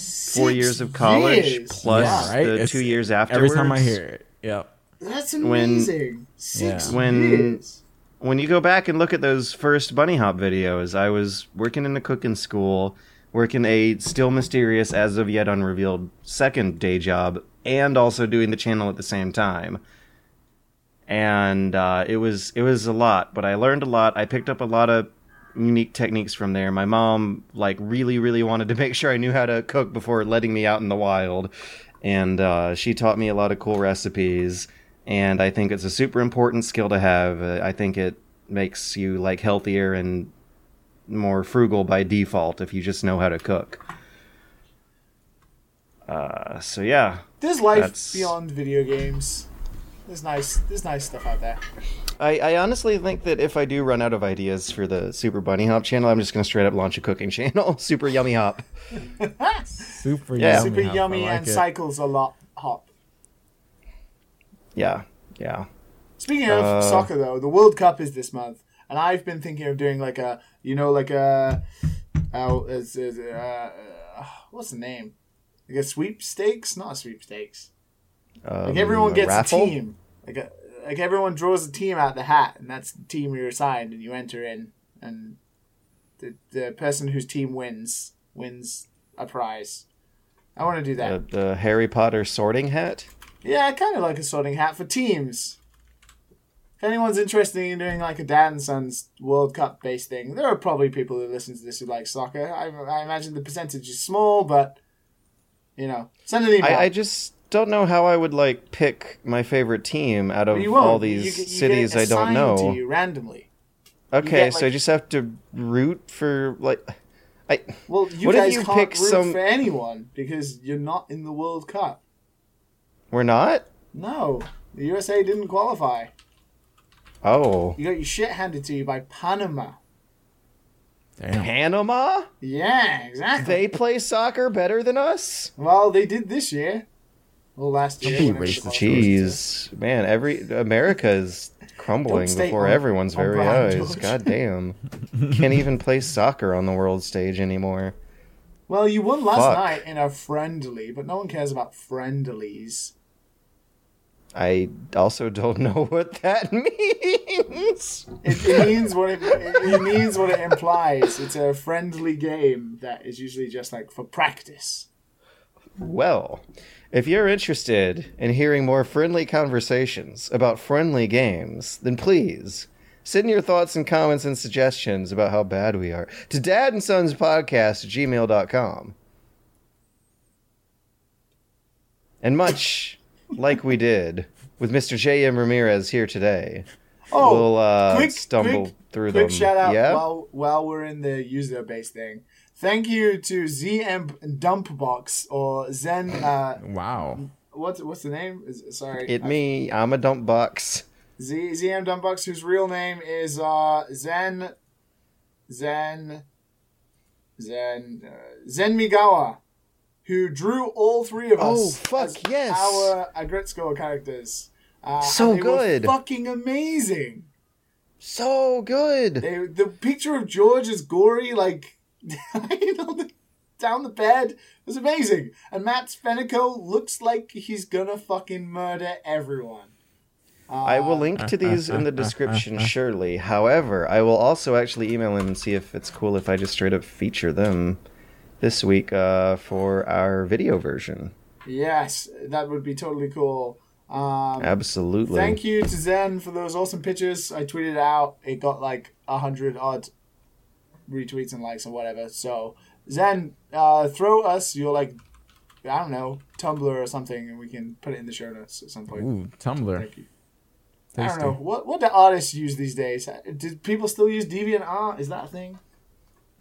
Six years of college years? plus Yeah, right? the It's- two years Every afterwards. time I hear it. Yep. That's when- amazing. Six Yeah. when- years. When you go back and look at those first bunny hop videos, I was working in a cooking school, working a still mysterious, as of yet unrevealed, second day job, and also doing the channel at the same time. And uh, it was it was a lot, but I learned a lot. I picked up a lot of unique techniques from there. My mom like really really wanted to (laughs) make sure I knew how to cook before letting me out in the wild, and uh, she taught me a lot of cool recipes. And I think it's a super important skill to have. Uh, I think it makes you like healthier and more frugal by default if you just know how to cook. Uh, so yeah, There's life That's- beyond video games. There's nice. There's nice stuff out there. I, I honestly think that if I do run out of ideas for the Super Bunnyhop channel, I'm just gonna straight up launch a cooking (laughs) channel, Super Yummy Hop. (laughs) Super Yeah. yummy. Super Hop. I yummy like and it. cycles a lot hop. Yeah, yeah. Speaking of Uh, soccer, though, the World Cup is this month, and I've been thinking of doing like a, you know, like a, oh, it's, it's, uh, uh, what's the name? Like a sweepstakes? Not a sweepstakes. Um, Like everyone gets raffle? a team. Like a, like everyone draws a team out of the hat, and that's the team you're assigned, and you enter in, and the the person whose team wins wins a prize. I want to do that. The Harry Potter sorting hat. Yeah, I kind of like a sorting hat for teams. If anyone's interested in doing like a dad and sons World Cup based thing, there are probably people who listen to this who like soccer. I, I imagine the percentage is small, but you know, send an email. I, I just don't know how I would like pick my favorite team out of you all these get- you cities I don't know. To you randomly. Okay, get, so I just have to root for like. I Well, you What if guys you can't pick root some- for anyone because you're not in the World Cup. We're not. No, the USA didn't qualify. Oh, You got your shit handed to you by Panama. Damn. Panama. Yeah, exactly. They play soccer better than us. well, they did this year. Well, last year. be whenever the qualifiers was. Jeez, man, every America is crumbling before on- everyone's on very brand, eyes. George. God damn, (laughs) can't even play soccer on the world stage anymore. Well, you won last Fuck. night in a friendly, but no one cares about friendlies. I also don't (laughs) know what that (laughs) means. It, it means what it, it means what it implies. It's a friendly game that is usually just like for practice. Well, if you're interested in hearing more friendly conversations about friendly games, then please send your thoughts and comments and suggestions about how bad we are to dad and sons podcast at gmail.com. And much like we did with Mr. J.M. Ramirez here today, Oh, we'll uh, quick, stumble quick, through quick them. shout out yeah? while while we're in the user base thing. Thank you to ZM Dumpbox or Zen. Uh, Wow. what's what's the name? Is, sorry, It I- me, I'm a dump box. Z ZM Dumpbox, whose real name is uh, Zen Zen Zen uh, Zen Migawa, who drew all three of us. Oh, fuck, as yes. Our Aggretsuko characters. Uh, So and they were good. fucking amazing. So good. They, the picture of George is gory, like (laughs) lying on the, down the bed was amazing. And Matt Spenico looks like he's gonna fucking murder everyone. I will link to these in the (laughs) description, surely. However, I will also actually email him and see if it's cool if I just straight up feature them this week uh, for our video version. Yes, that would be totally cool. Um, Absolutely. Thank you to Zen for those awesome pictures. I tweeted out. It got like a hundred odd retweets and likes and whatever. So Zen, uh, throw us your like, I don't know, Tumblr or something, and we can put it in the show notes at some point. Ooh, Tumblr. Thank you. I don't know what what do artists use these days. Do people still use DeviantArt? Is that a thing?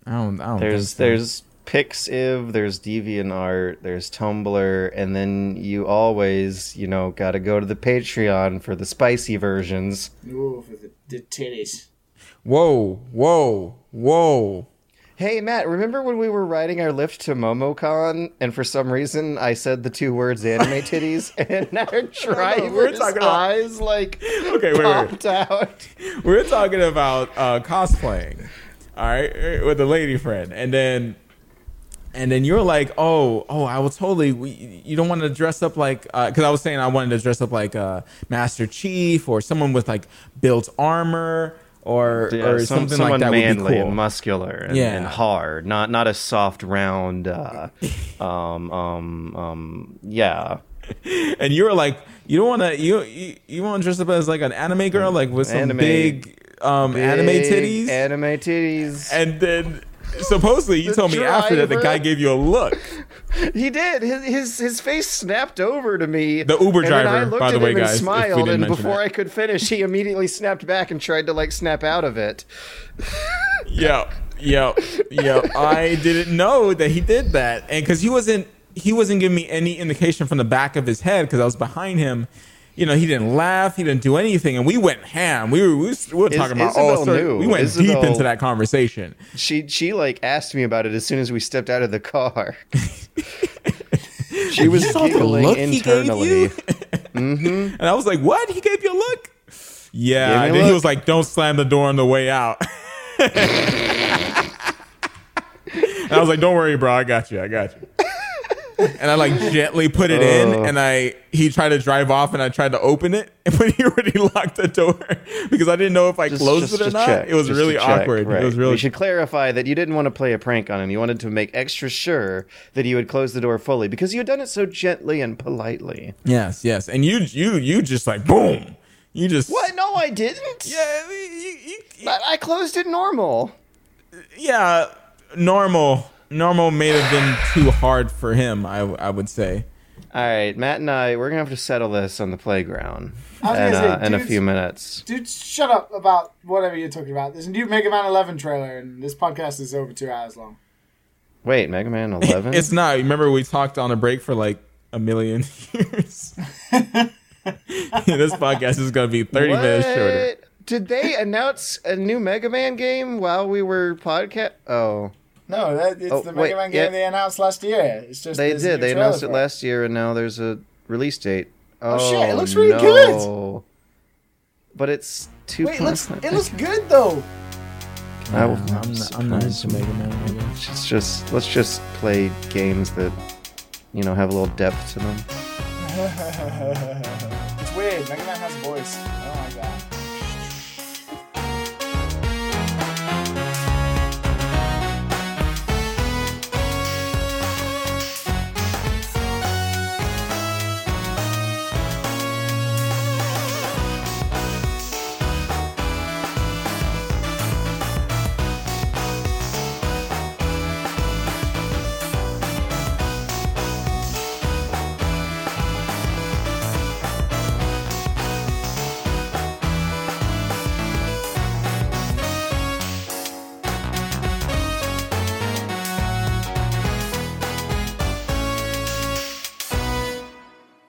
I don't. I don't There's think so. there's Pixiv, there's DeviantArt, there's Tumblr, and then you always, you know, got to go to the Patreon for the spicy versions. Ooh, for the, the titties. Whoa, whoa, whoa. Hey Matt, remember when we were riding our Lyft to MomoCon and for some reason I said the two words anime (laughs) titties and (laughs) our driver's talking about- eyes like Okay, wait, wait. out. We're talking about uh, cosplaying, all right, with a lady friend, and then, and then you're like, oh, oh, I will totally. We, you don't want to dress up like, because I was saying I wanted to dress up like uh, Master Chief or someone with like built armor or Yeah, or some- something like that manly would be cool. and muscular and, Yeah. and hard, not not a soft round. Uh, (laughs) um, um, um, yeah. and you were like, you don't want to, you you, you want to dress up as like an anime girl, like with some Anime- big um anime titties, Anime titties. and then. Supposedly, you told me after that the guy gave you a look. (laughs) He did. His, his his face snapped over to me. The Uber and I driver, looked by the at way, him and guys, we smiled, and before that. I could finish, he immediately snapped back and tried to like snap out of it. Yo, yo, yo! I didn't know that he did that, and because he wasn't, he wasn't giving me any indication from the back of his head because I was behind him. You know, he didn't laugh, he didn't do anything, and we went ham. We were, we, was, we were talking about Isabel oh, all sorts. We went deep into that conversation. She she like asked me about it as soon as we stepped out of the car. (laughs) she was saw the giggling look he gave internally. you? Mm-hmm. And I was like, "What? He gave you a look?" Yeah, Gave me a and then he was like, "Don't slam the door on the way out." (laughs) (laughs) and I was like, "Don't worry, bro. I got you. I got you." (laughs) And I like gently put it in, Oh. and I he tried to drive off, and I tried to open it, (laughs) but he already (laughs) locked the door because I didn't know if I Just- closed just it or to not. check, it was just really check, awkward. right. It was really We should clarify that you didn't want to play a prank on him. You wanted to make extra sure that he would close the door fully because you had done it so gently and politely. yes, yes. And you you you just like boom. You just What? No, I didn't. Yeah, you, you, you, I, I closed it normal. yeah, normal. Normal may have been too hard for him. I I would say. All right, Matt and I, we're gonna have to settle this on the playground in, say, uh, in a few minutes. Dude, shut up about whatever you're talking about. There's a new Mega Man 11 trailer, and this podcast is over two hours long. Wait, Mega Man (laughs) 11? It's not. Remember, we talked on a break for like a million (laughs) years. (laughs) this podcast is going to be thirty minutes shorter. What? Did they announce a new Mega Man game while we were podcast? Oh, No, that, it's Oh, the wait, Mega Man yeah. game they announced last year. It's just they did. They announced it last year, and now there's a release date. Oh, shit, it oh, looks really no. good. But it's too. Wait, it looks it looks good though. I will- um, I'm, I'm not, I'm not into Mega Man. I. It's just let's just play games that you know have a little depth to them. (laughs) It's weird. Mega Man has a voice.